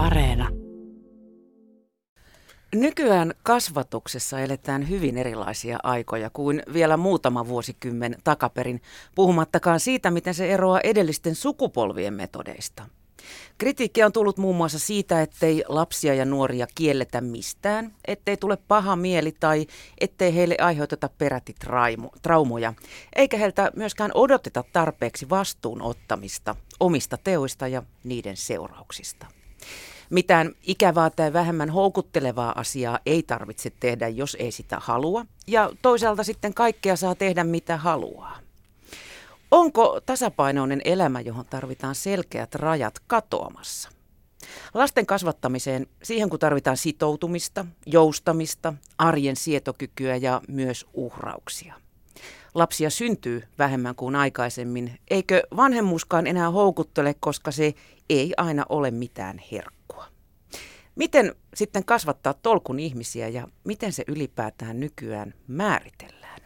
Areena. Nykyään kasvatuksessa eletään hyvin erilaisia aikoja kuin vielä muutama vuosikymmen takaperin, puhumattakaan siitä, miten se eroaa edellisten sukupolvien metodeista. Kritiikkiä on tullut muun muassa siitä, ettei lapsia ja nuoria kielletä mistään, ettei tule paha mieli tai ettei heille aiheuteta peräti traumo, traumoja, eikä heiltä myöskään odoteta tarpeeksi vastuun ottamista omista teoista ja niiden seurauksista. Mitään ikävää tai vähemmän houkuttelevaa asiaa ei tarvitse tehdä, jos ei sitä halua, ja toisaalta sitten kaikkea saa tehdä mitä haluaa. Onko tasapainoinen elämä, johon tarvitaan selkeät rajat, katoamassa? Lasten kasvattamiseen, siihen kun tarvitaan sitoutumista, joustamista, arjen sietokykyä ja myös uhrauksia. Lapsia syntyy vähemmän kuin aikaisemmin, eikö vanhemmuuskaan enää houkuttele, koska se ei aina ole mitään herkkua. Miten sitten kasvattaa tolkun ihmisiä ja miten se ylipäätään nykyään määritellään?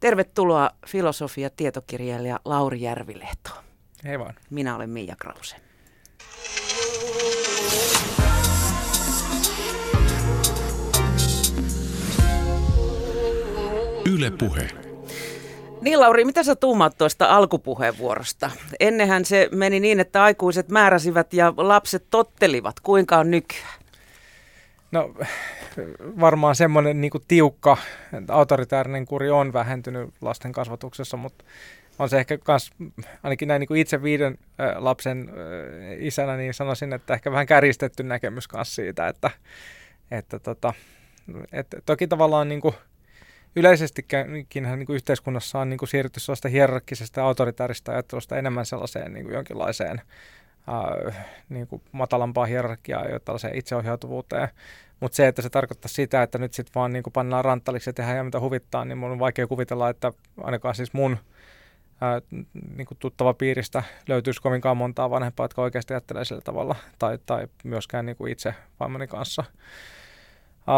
Tervetuloa filosofia tietokirjailija Lauri Järvilehto. Hei vaan. Minä olen Miia Krause. Yle Puhe. Niin Lauri, mitä sä tuumaat tuosta alkupuheenvuorosta? Ennenhän se meni niin, että aikuiset määräsivät ja lapset tottelivat. Kuinka on nykyään? No varmaan semmoinen niin tiukka, autoritäärinen kuri on vähentynyt lasten kasvatuksessa, mutta on se ehkä kans, ainakin näin niin itse viiden lapsen ä, isänä, niin sanoisin, että ehkä vähän käristetty näkemys kanssa siitä, että, että tota, että toki tavallaan niin kuin yleisestikin niin kuin yhteiskunnassa on niin kuin siirrytty sellaista hierarkkisesta ja autoritaarista ajattelusta enemmän sellaiseen niin kuin jonkinlaiseen äh, niin kuin matalampaa hierarkiaa ja tällaiseen itseohjautuvuuteen. Mutta se, että se tarkoittaa sitä, että nyt sitten vaan niin kuin pannaan ranttaliksi ja tehdään mitä huvittaa, niin mun on vaikea kuvitella, että ainakaan siis mun ää, niin kuin tuttava piiristä löytyisi kovinkaan montaa vanhempaa, jotka oikeasti ajattelee sillä tavalla, tai, tai myöskään niin kuin itse vaimoni kanssa.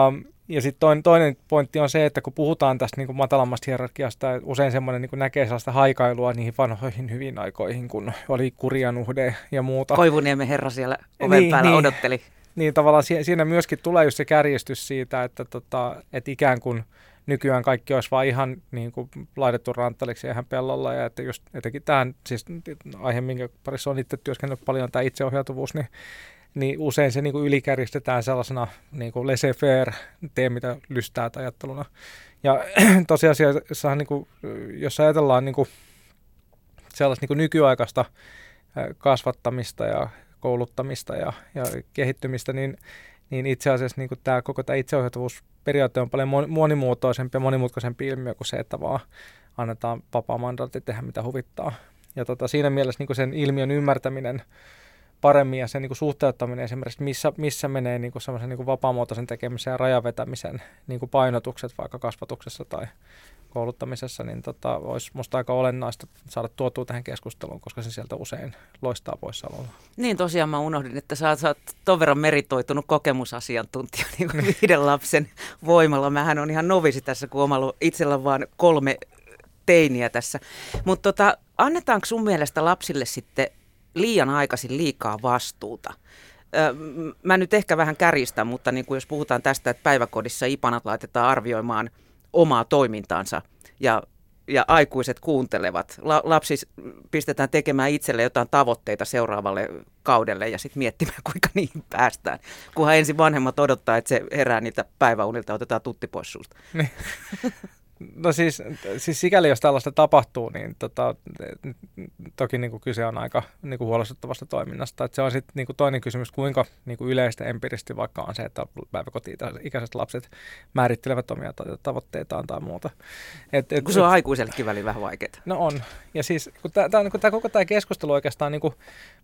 Um, ja sitten toinen, toinen pointti on se, että kun puhutaan tästä niin kuin matalammasta hierarkiasta, usein semmoinen niin näkee sellaista haikailua niihin vanhoihin hyvin aikoihin, kun oli kurjanuhde ja muuta. Koivuniemen herra siellä oven niin, päällä niin, odotteli. Niin tavallaan siinä myöskin tulee just se kärjestys siitä, että, tota, että ikään kuin nykyään kaikki olisi vaan ihan niin kuin laitettu ranttaliksi ihan pellolla ja että just etenkin tähän siis aihe, minkä parissa on itse työskennellyt paljon, tämä itseohjautuvuus, niin niin usein se niin kuin ylikäristetään sellaisena niin kuin laissez-faire, tee mitä lystää ajatteluna. Ja tosiasiassa, niin kuin, jos ajatellaan niin kuin sellaista niin kuin nykyaikaista kasvattamista ja kouluttamista ja, ja kehittymistä, niin, niin itse asiassa niin kuin tämä koko tämä itseohjautuvuusperiaate on paljon monimuotoisempi ja monimutkaisempi ilmiö kuin se, että vaan annetaan vapaa mandaatti tehdä mitä huvittaa. Ja tota, siinä mielessä niin kuin sen ilmiön ymmärtäminen paremmin ja sen niin kuin suhteuttaminen esimerkiksi, missä, missä menee niin kuin semmoisen niin kuin vapaamuotoisen tekemisen ja rajavetämisen niin kuin painotukset vaikka kasvatuksessa tai kouluttamisessa, niin tota, olisi minusta aika olennaista saada tuotua tähän keskusteluun, koska se sieltä usein loistaa poissaololla. Niin tosiaan mä unohdin, että sä, sä oot ton verran meritoitunut kokemusasiantuntija niin kuin viiden lapsen voimalla. Mähän on ihan novisi tässä, kun omalla itsellä vaan kolme teiniä tässä. Mutta tota, annetaanko sun mielestä lapsille sitten liian aikaisin liikaa vastuuta. Mä nyt ehkä vähän kärjistän, mutta niin kuin jos puhutaan tästä, että päiväkodissa ipanat laitetaan arvioimaan omaa toimintaansa ja, ja aikuiset kuuntelevat. La, lapsi pistetään tekemään itselle jotain tavoitteita seuraavalle kaudelle ja sitten miettimään, kuinka niihin päästään. Kunhan ensin vanhemmat odottaa, että se herää niiltä päiväunilta, otetaan tutti pois suusta. No siis, siis sikäli jos tällaista tapahtuu, niin tota, toki niin kuin kyse on aika niin kuin huolestuttavasta toiminnasta. Et se on sitten niin kuin toinen kysymys, kuinka niin kuin yleistä empiiristi vaikka on se, että päiväkoti-ikäiset lapset määrittelevät omia tavoitteitaan tai muuta. Et, et, kun se on aikuisellekin väliin vähän vaikeaa. No on. Ja siis kun tämä, niin koko tämä keskustelu oikeastaan niin kuin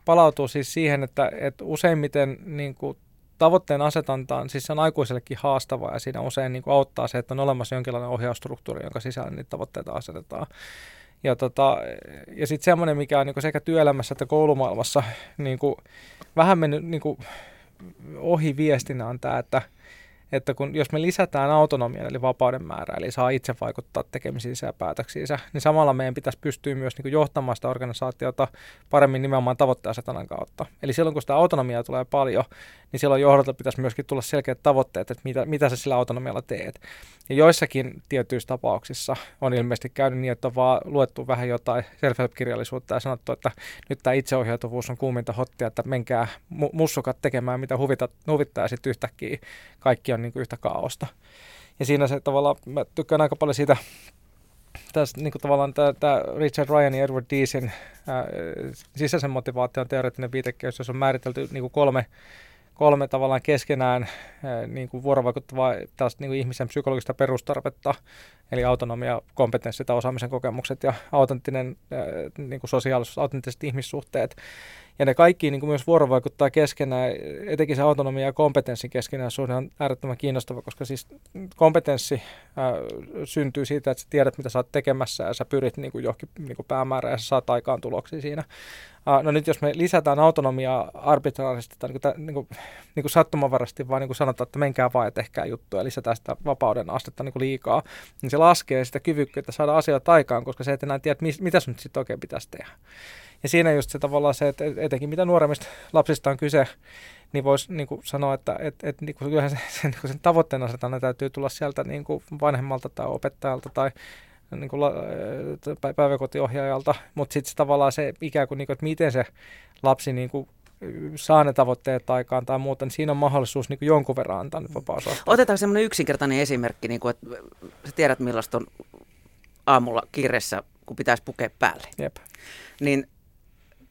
palautuu siis siihen, että, että useimmiten niin kuin tavoitteen asetantaan, siis se on aikuisellekin haastavaa ja siinä usein niin kuin auttaa se, että on olemassa jonkinlainen ohjausstruktuuri, jonka sisällä niitä tavoitteita asetetaan. Ja, tota, ja sitten semmoinen, mikä on niin kuin sekä työelämässä että koulumaailmassa niin kuin vähän mennyt niin kuin ohi viestinä on tämä, että, että kun, jos me lisätään autonomian eli vapauden määrää, eli saa itse vaikuttaa tekemisiinsä ja päätöksiinsä, niin samalla meidän pitäisi pystyä myös niin kuin johtamaan sitä organisaatiota paremmin nimenomaan tavoitteasetannan kautta. Eli silloin kun sitä autonomiaa tulee paljon, niin silloin johdolta pitäisi myöskin tulla selkeät tavoitteet, että mitä, mitä sä sillä autonomialla teet. Ja joissakin tietyissä tapauksissa on ilmeisesti käynyt niin, että on vaan luettu vähän jotain self-help-kirjallisuutta ja sanottu, että nyt tämä itseohjautuvuus on kuuminta hottia, että menkää mussukat tekemään mitä huvita, huvittaa ja sitten yhtäkkiä kaikki on niin kuin yhtä kaaosta. Ja siinä se tavallaan, mä tykkään aika paljon siitä tässä niin kuin tavallaan tämä Richard Ryan ja Edward Deasin ää, sisäisen motivaation teoreettinen viitekehys, jossa on määritelty niin kuin kolme kolme tavallaan keskenään niin kuin vuorovaikuttavaa tällaista niin kuin ihmisen psykologista perustarvetta, eli autonomia, kompetenssi tai osaamisen kokemukset ja autenttinen niin kuin sosiaalisuus, autenttiset ihmissuhteet. Ja ne kaikki niin kuin myös vuorovaikuttaa keskenään, etenkin se autonomia ja kompetenssin keskenään suhde on äärettömän kiinnostava, koska siis kompetenssi ää, syntyy siitä, että sä tiedät, mitä sä oot tekemässä ja sä pyrit niin kuin johonkin niin kuin päämäärään ja sä saat aikaan tuloksia siinä. Ää, no nyt jos me lisätään autonomiaa arbitraarisesti tai niin kuin, niin kuin, niin kuin sattumanvarasti, vaan niin kuin sanotaan, että menkää vaan ja tehkää juttuja ja lisätään sitä vapauden astetta niin kuin liikaa, niin se laskee sitä kyvykkyyttä saada asioita aikaan, koska se et enää tiedä, mitä sun nyt sitten oikein pitäisi tehdä. Ja siinä just se tavallaan se, että etenkin mitä nuoremmista lapsista on kyse, niin voisi niin kuin sanoa, että et, et, niin kuin kyllähän sen, sen, niin sen tavoitteen asetana täytyy tulla sieltä niin kuin vanhemmalta tai opettajalta tai niin kuin päiväkotiohjaajalta, mutta sitten se tavallaan se ikään kuin, niin kuin, että miten se lapsi niin kuin saa ne tavoitteet aikaan tai muuta, niin siinä on mahdollisuus niin kuin jonkun verran antaa vapaus. Otetaan semmoinen yksinkertainen esimerkki, niin kuin, että sä tiedät millaista on aamulla kiireessä, kun pitäisi pukea päälle. Jep. Niin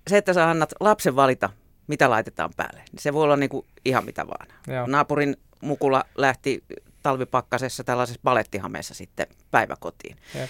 se, että sä annat lapsen valita, mitä laitetaan päälle, niin se voi olla niin kuin ihan mitä vaan. Joo. Naapurin mukula lähti talvipakkasessa tällaisessa balettihameessa sitten päiväkotiin. Jep.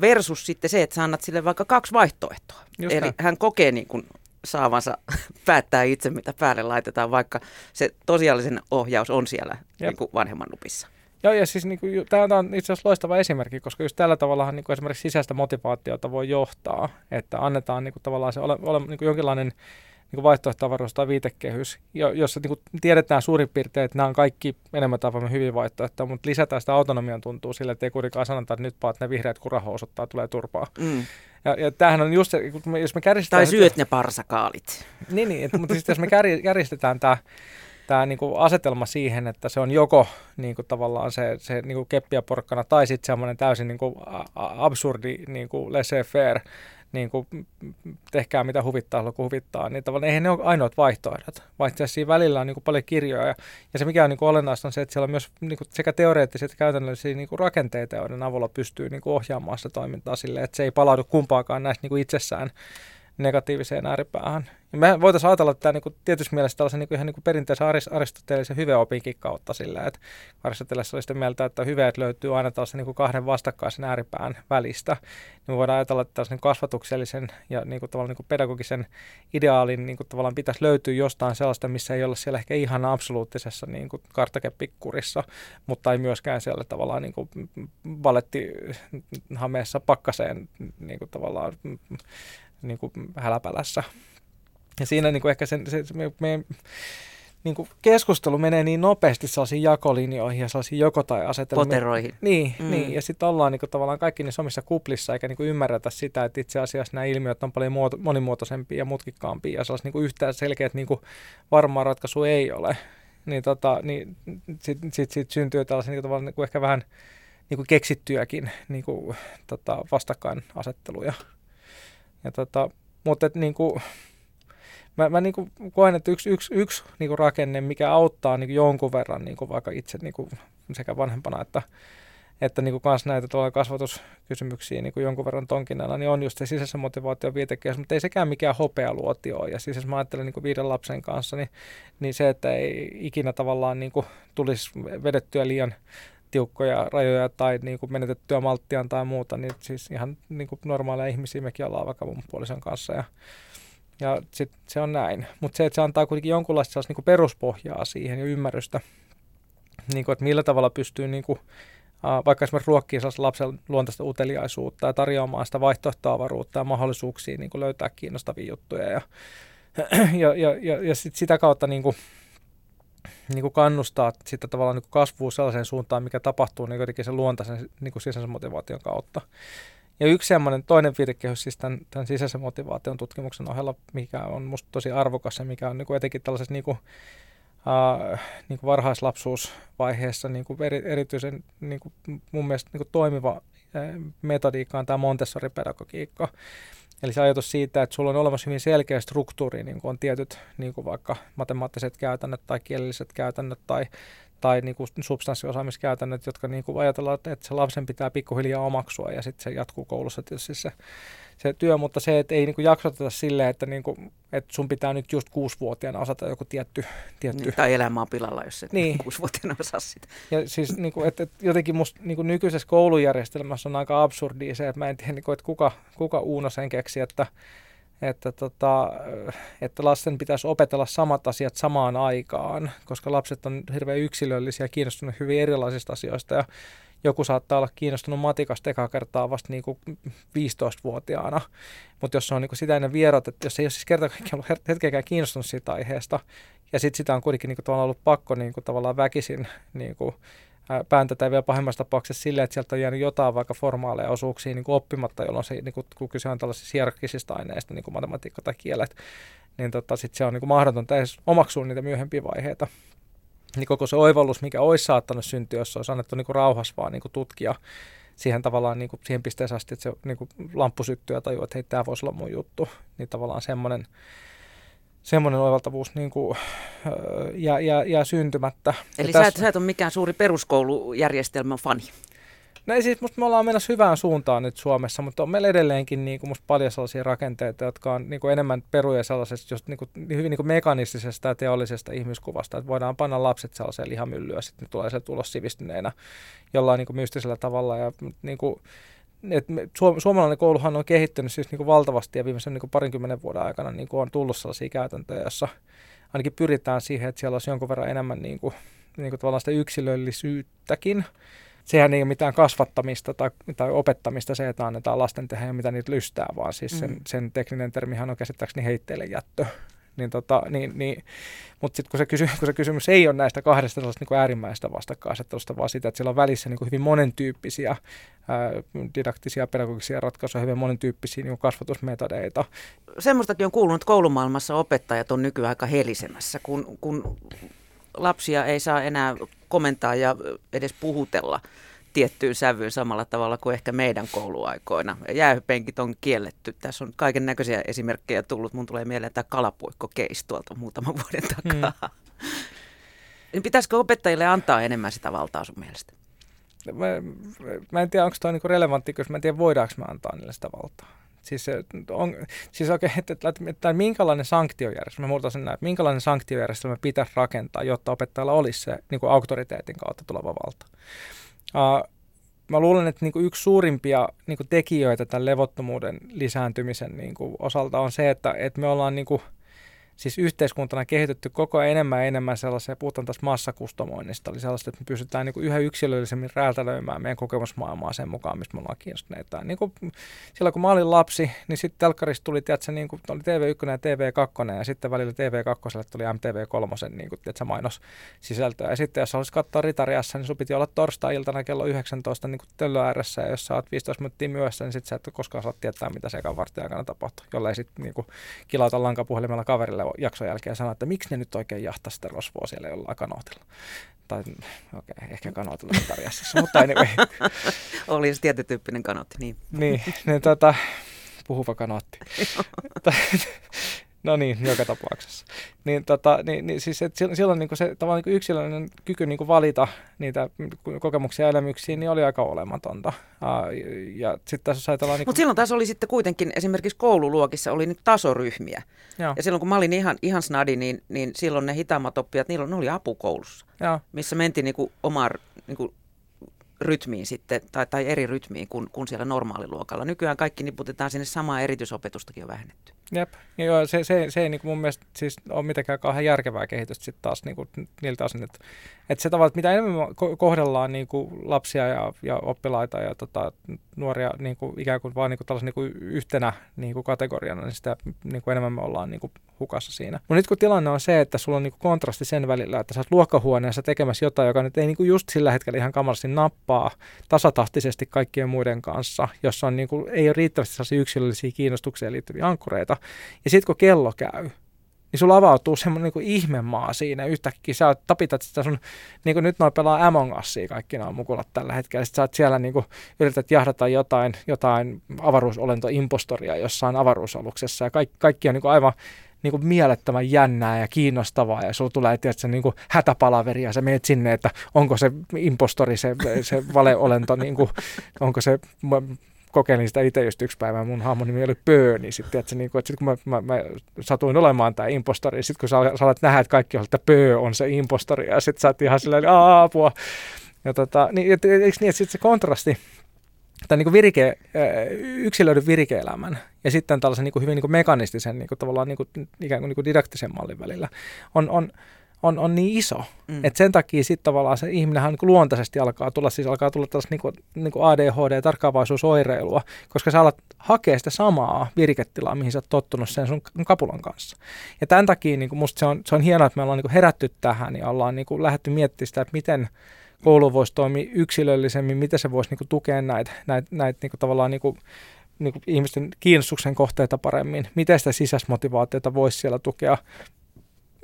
Versus sitten se, että sä annat sille vaikka kaksi vaihtoehtoa. Just Eli hän kokee niin kuin saavansa päättää itse, mitä päälle laitetaan, vaikka se tosiaalisen ohjaus on siellä niin kuin vanhemman nupissa. Joo, ja siis niin kuin, tämä on itse asiassa loistava esimerkki, koska just tällä tavalla niin kuin esimerkiksi sisäistä motivaatiota voi johtaa, että annetaan niin kuin, tavallaan se ole, ole niin kuin jonkinlainen niin kuin vaihtoehtoavaruus tai viitekehys, jossa niin kuin tiedetään suurin piirtein, että nämä on kaikki enemmän tai hyvin vaihtoehtoja, mutta lisätään sitä autonomian tuntuu sille, että ei kuitenkaan sanota, että nyt paat ne vihreät kurahousut tulee turpaa. Mm. Ja, ja tämähän on just se, jos me Tai syöt ne parsakaalit. Niin, niin että, mutta siis jos me kärjistetään tämä tämä niin kuin asetelma siihen, että se on joko niin kuin tavallaan se, se niin kuin keppi ja porkkana tai sitten semmoinen täysin niin kuin absurdi niin kuin laissez-faire, niin kuin, tehkää mitä huvittaa, kun huvittaa, niin tavallaan eihän ne ole ainoat vaihtoehdot. Vaikka siinä välillä on niin kuin paljon kirjoja. Ja, ja se mikä on niin kuin olennaista on se, että siellä on myös niin kuin sekä teoreettisia että käytännöllisiä niin kuin rakenteita, joiden avulla pystyy niin kuin ohjaamaan sitä toimintaa silleen, että se ei palaudu kumpaakaan näistä niin kuin itsessään negatiiviseen ääripäähän. Ja me voitaisiin ajatella että tämä niin kuin, tietysti mielessä tällaisen niin kuin, ihan niin kuin perinteisen aristoteellisen hyveopinkin kautta sillä, että Aristoteles oli sitä mieltä, että hyveet löytyy aina tällaisen niin kuin kahden vastakkaisen ääripään välistä. Niin me voidaan ajatella, että tällaisen kasvatuksellisen ja niin kuin, tavallaan niin kuin pedagogisen ideaalin niin kuin, tavallaan pitäisi löytyä jostain sellaista, missä ei olla siellä ehkä ihan absoluuttisessa niin kuin karttakeppikurissa, mutta ei myöskään siellä tavallaan niin kuin balettihameessa pakkaseen niin kuin, tavallaan niin kuin häläpälässä. Ja siinä niin kuin ehkä sen, se, me, me, niin kuin keskustelu menee niin nopeasti sellaisiin jakolinjoihin ja sellaisiin joko- tai asetelmiin. Poteroihin. Niin, mm. niin, ja sitten ollaan niin kuin, tavallaan kaikki niissä omissa kuplissa, eikä niin kuin ymmärretä sitä, että itse asiassa nämä ilmiöt on paljon muoto, monimuotoisempia ja mutkikkaampia, ja sellaista niin kuin yhtään selkeät niin kuin varmaa ratkaisu ei ole. Niin, tota, niin sitten sit, sit syntyy tällaisia niin kuin, niin kuin ehkä vähän niin kuin keksittyjäkin niin kuin, tota, vastakkainasetteluja. Ja tota, mutta et, niin kuin, mä, mä niin kuin koen, että yksi, yksi, yksi niin kuin rakenne, mikä auttaa niin kuin jonkun verran niin kuin vaikka itse niin kuin sekä vanhempana että, että niin kuin kans näitä tuolla kasvatuskysymyksiä niin kuin jonkun verran tonkinella, niin on just se sisäisen motivaation viitekehys, mutta ei sekään mikään hopealuotio ole. Ja siis jos mä ajattelen niin kuin viiden lapsen kanssa, niin, niin se, että ei ikinä tavallaan niin kuin tulisi vedettyä liian tiukkoja rajoja tai niin kuin menetettyä malttiaan tai muuta, niin siis ihan niin kuin normaaleja ihmisiä mekin ollaan vaikka mun puolison kanssa ja, ja sit se on näin. Mutta se, että se antaa kuitenkin jonkunlaista niin kuin peruspohjaa siihen ja ymmärrystä, niin kuin, että millä tavalla pystyy niin kuin, vaikka esimerkiksi ruokkiin lapsen luontaista uteliaisuutta ja tarjoamaan sitä vaihtoehtoavaruutta ja mahdollisuuksia niin kuin löytää kiinnostavia juttuja ja, ja, ja, ja, ja sit sitä kautta niin kuin, niin kuin kannustaa sitä tavallaan niin kasvua sellaiseen suuntaan, mikä tapahtuu niin jotenkin sen luontaisen niin kuin sisäisen motivaation kautta. Ja yksi semmoinen toinen viitekehys siis tämän, tämän sisäisen motivaation tutkimuksen ohella, mikä on musta tosi arvokas ja mikä on niin kuin etenkin tällaisessa niin kuin, uh, niin kuin varhaislapsuusvaiheessa niin kuin eri, erityisen niin kuin mun mielestä niin kuin toimiva metodiikka on tämä Montessori-pedagogiikka. Eli se ajatus siitä, että sulla on olemassa hyvin selkeä struktuuri, niin kuin on tietyt niin kuin vaikka matemaattiset käytännöt tai kielelliset käytännöt tai, tai niin kuin substanssiosaamiskäytännöt, jotka niin kuin ajatellaan, että se lapsen pitää pikkuhiljaa omaksua ja sitten se jatkuu koulussa tietysti se, se työ, mutta se, että ei niin kuin jaksoteta silleen, että, niin kuin, että sun pitää nyt just kuusivuotiaana osata joku tietty... tietty... Niin, tai elämä on pilalla, jos et niin. kuusivuotiaana osaa sitä. Ja siis niin kuin, että, että jotenkin musta niin kuin nykyisessä koulujärjestelmässä on aika absurdia se, että mä en tiedä, niin kuin, että kuka, kuka Uuno sen keksi, että että, tota, että lasten pitäisi opetella samat asiat samaan aikaan, koska lapset on hirveän yksilöllisiä ja kiinnostuneet hyvin erilaisista asioista. Ja joku saattaa olla kiinnostunut matikasta ekaa kertaa vasta niin kuin 15-vuotiaana, mutta jos se on niin kuin sitä ennen vierot, että jos ei ole siis kerta kaikkiaan ollut hetkeäkään kiinnostunut siitä aiheesta, ja sitten sitä on kuitenkin niin kuin ollut pakko niin kuin tavallaan väkisin niin kuin pääntä tai vielä pahimmassa tapauksessa silleen, että sieltä on jäänyt jotain vaikka formaaleja osuuksia niin kuin oppimatta, jolloin se, niin kuin, kun kyse on tällaisista hierarkisista aineista, niin kuin matematiikka tai kielet, niin tota, sit se on niin kuin mahdotonta edes omaksua niitä myöhempiä vaiheita. Niin koko se oivallus, mikä olisi saattanut syntyä, jos olisi annettu niin kuin rauhassa vaan niin kuin tutkia siihen tavallaan niin kuin siihen pisteeseen asti, että se niin kuin lamppu syttyy ja tajuu, että hei, tämä voisi olla mun juttu, niin tavallaan semmoinen semmoinen oivaltavuus niin kuin, jää, jää, jää syntymättä. Eli sä, et, sä et ole mikään suuri peruskoulujärjestelmän fani? No siis musta me ollaan menossa hyvään suuntaan nyt Suomessa, mutta on meillä edelleenkin niin kuin musta paljon sellaisia rakenteita, jotka on niin kuin enemmän peruja sellaisesta just niin kuin, hyvin niin kuin mekanistisesta ja teollisesta ihmiskuvasta, että voidaan panna lapset sellaiseen lihamyllyyn sitten ne tulee se tulos sivistyneenä jollain niin kuin mystisellä tavalla ja niin kuin, et me, suomalainen kouluhan on kehittynyt siis niin kuin valtavasti ja viimeisen niin kuin parinkymmenen vuoden aikana niin kuin on tullut sellaisia käytäntöjä, joissa ainakin pyritään siihen, että siellä olisi jonkun verran enemmän niin kuin, niin kuin tavallaan sitä yksilöllisyyttäkin. Sehän ei ole mitään kasvattamista tai, tai opettamista se, että annetaan lasten tehdä ja mitä niitä lystää, vaan siis sen, mm. sen tekninen termihan on käsittääkseni heitteille jättö. Niin tota, niin, niin, mutta sitten kun, se kysy, kun se kysymys ei ole näistä kahdesta niin äärimmäistä vastakkainasettelusta, vaan sitä, että siellä on välissä niin kuin hyvin monentyyppisiä ää, didaktisia pedagogisia ratkaisuja, hyvin monentyyppisiä niin kuin kasvatusmetodeita. Semmoistakin on kuulunut, että koulumaailmassa opettajat on nykyään aika helisemässä, kun, kun lapsia ei saa enää komentaa ja edes puhutella tiettyyn sävyyn samalla tavalla kuin ehkä meidän kouluaikoina. Jäähypenkit on kielletty. Tässä on kaiken näköisiä esimerkkejä tullut. Mun tulee mieleen tämä kalapuikko-keis tuolta muutaman vuoden takaa. Hmm. Niin pitäisikö opettajille antaa enemmän sitä valtaa sun mielestä? Mä, mä en tiedä, onko tämä niinku relevantti, koska mä en tiedä, voidaanko mä antaa niille sitä valtaa. Siis, on, siis okay, että, että, että, että minkälainen sanktiojärjestelmä, mä sen näin, että minkälainen sanktiojärjestelmä pitäisi rakentaa, jotta opettajalla olisi se niin kuin auktoriteetin kautta tuleva valta. Mä luulen, että niin kuin yksi suurimpia niin kuin tekijöitä tämän levottomuuden lisääntymisen niin kuin osalta on se, että, että me ollaan niin kuin – siis yhteiskuntana kehitetty koko ajan enemmän ja enemmän sellaisia, puhutaan tästä massakustomoinnista, eli sellaista, että me pystytään niin kuin yhä yksilöllisemmin räätälöimään meidän kokemusmaailmaa sen mukaan, mistä me ollaan kiinnostuneita. Niin kuin silloin kun mä olin lapsi, niin sitten telkkarista tuli, tiedätkö, niin kuin, oli TV1 ja TV2, ja sitten välillä TV2 tuli MTV3, niin kuin, tiedätkö, mainos sisältöä. Ja sitten jos haluaisit katsoa Ritariassa, niin sun piti olla torstai-iltana kello 19 niin kuin ääressä, ja jos sä oot 15 minuuttia myöhässä, niin sitten sä et koskaan saa tietää, mitä se ekan vartin aikana tapahtuu, jollei sitten niin kilauta lankapuhelimella kaverille jakson jälkeen sanoa, että miksi ne nyt oikein jahtaa sitä rosvoa siellä jollain kanootilla. Tai okei, okay, ehkä kanootilla tarjassa, mutta anyway. Oli se tietytyyppinen kanootti, niin. niin, niin tota, puhuva kanootti. No niin, joka tapauksessa. Niin, tota, niin, niin siis, et silloin niin se tavallaan niin yksilöllinen kyky niin valita niitä kokemuksia ja elämyksiä niin oli aika olematonta. ja sit tässä ajatellaan... Niin Mutta silloin taas oli sitten kuitenkin esimerkiksi koululuokissa oli nyt tasoryhmiä. Joo. Ja silloin kun mä olin ihan, ihan snadi, niin, niin silloin ne hitaammat oppijat, niillä ne oli apukoulussa. Joo. Missä mentiin niin omaan niin rytmiin sitten, tai, tai eri rytmiin kuin, kuin siellä normaaliluokalla. Nykyään kaikki niputetaan sinne samaa erityisopetustakin on vähennetty. Jep. Joo, se, se, se ei niin mun mielestä siis ole mitenkään kauhean järkevää kehitystä sitten taas niin kuin niiltä osin, että, että se tavalla, että mitä enemmän kohdellaan niin kuin lapsia ja, ja oppilaita ja tota, nuoria niin kuin ikään kuin vaan niin kuin niin kuin yhtenä niin kuin kategoriana, niin sitä niin kuin enemmän me ollaan niin kuin hukassa siinä. Mutta nyt kun tilanne on se, että sulla on niin kuin kontrasti sen välillä, että sä oot luokkahuoneessa tekemässä jotain, joka nyt ei niin kuin just sillä hetkellä ihan kamalasti nappaa tasatahtisesti kaikkien muiden kanssa, jossa on niin kuin, ei ole riittävästi sellaisia yksilöllisiä kiinnostukseen liittyviä ankkureita, ja sitten kun kello käy, niin sulla avautuu semmoinen niin ihmemaa siinä yhtäkkiä. Sä tapitat sitä sun, niin kuin nyt noin pelaa Among Usia kaikki nämä mukulat tällä hetkellä. Sitten sä oot siellä niin kuin, yrität jahdata jotain, jotain avaruusolentoimpostoria jossain avaruusaluksessa ja kaikki, kaikki on niin kuin aivan niin kuin mielettömän jännää ja kiinnostavaa ja sulla tulee tietysti, niin kuin hätäpalaveri ja sä menet sinne, että onko se impostori, se, se valeolento, niin kuin, onko se kokeilin sitä itse just yksi päivä, mun hahmon nimi oli Pöö, niin sitten että, niin kuin, että sit kun mä, mä, mä, satuin olemaan tämä impostori, sitten kun sä, sä alat nähdä, että kaikki on, että Pöö on se impostori, ja sitten sä oot ihan silleen, apua. Ja tota, niin, et, eikö niin, että sitten se kontrasti, tai niin kuin virike, yksilöiden virike-elämän ja sitten tällaisen niin kuin hyvin niin kuin mekanistisen, niin kuin tavallaan niin kuin, ikään kuin, niin kuin didaktisen mallin välillä on, on on, on niin iso. Mm. Että sen takia sitten tavallaan se ihminenhän niin luontaisesti alkaa tulla, siis alkaa tulla tällaista niin kuin, niin kuin ADHD, tarkkaavaisuusoireilua, koska sä alat hakea sitä samaa viriketilaa, mihin sä oot tottunut sen sun kapulan kanssa. Ja tämän takia niin kuin musta se on, se on hienoa, että me ollaan niin kuin herätty tähän ja ollaan niin kuin lähdetty miettimään sitä, että miten koulu voisi toimia yksilöllisemmin, miten se voisi niin kuin tukea näitä, näitä, näitä niin kuin tavallaan niin kuin, niin kuin ihmisten kiinnostuksen kohteita paremmin, miten sitä sisäismotivaatiota voisi siellä tukea,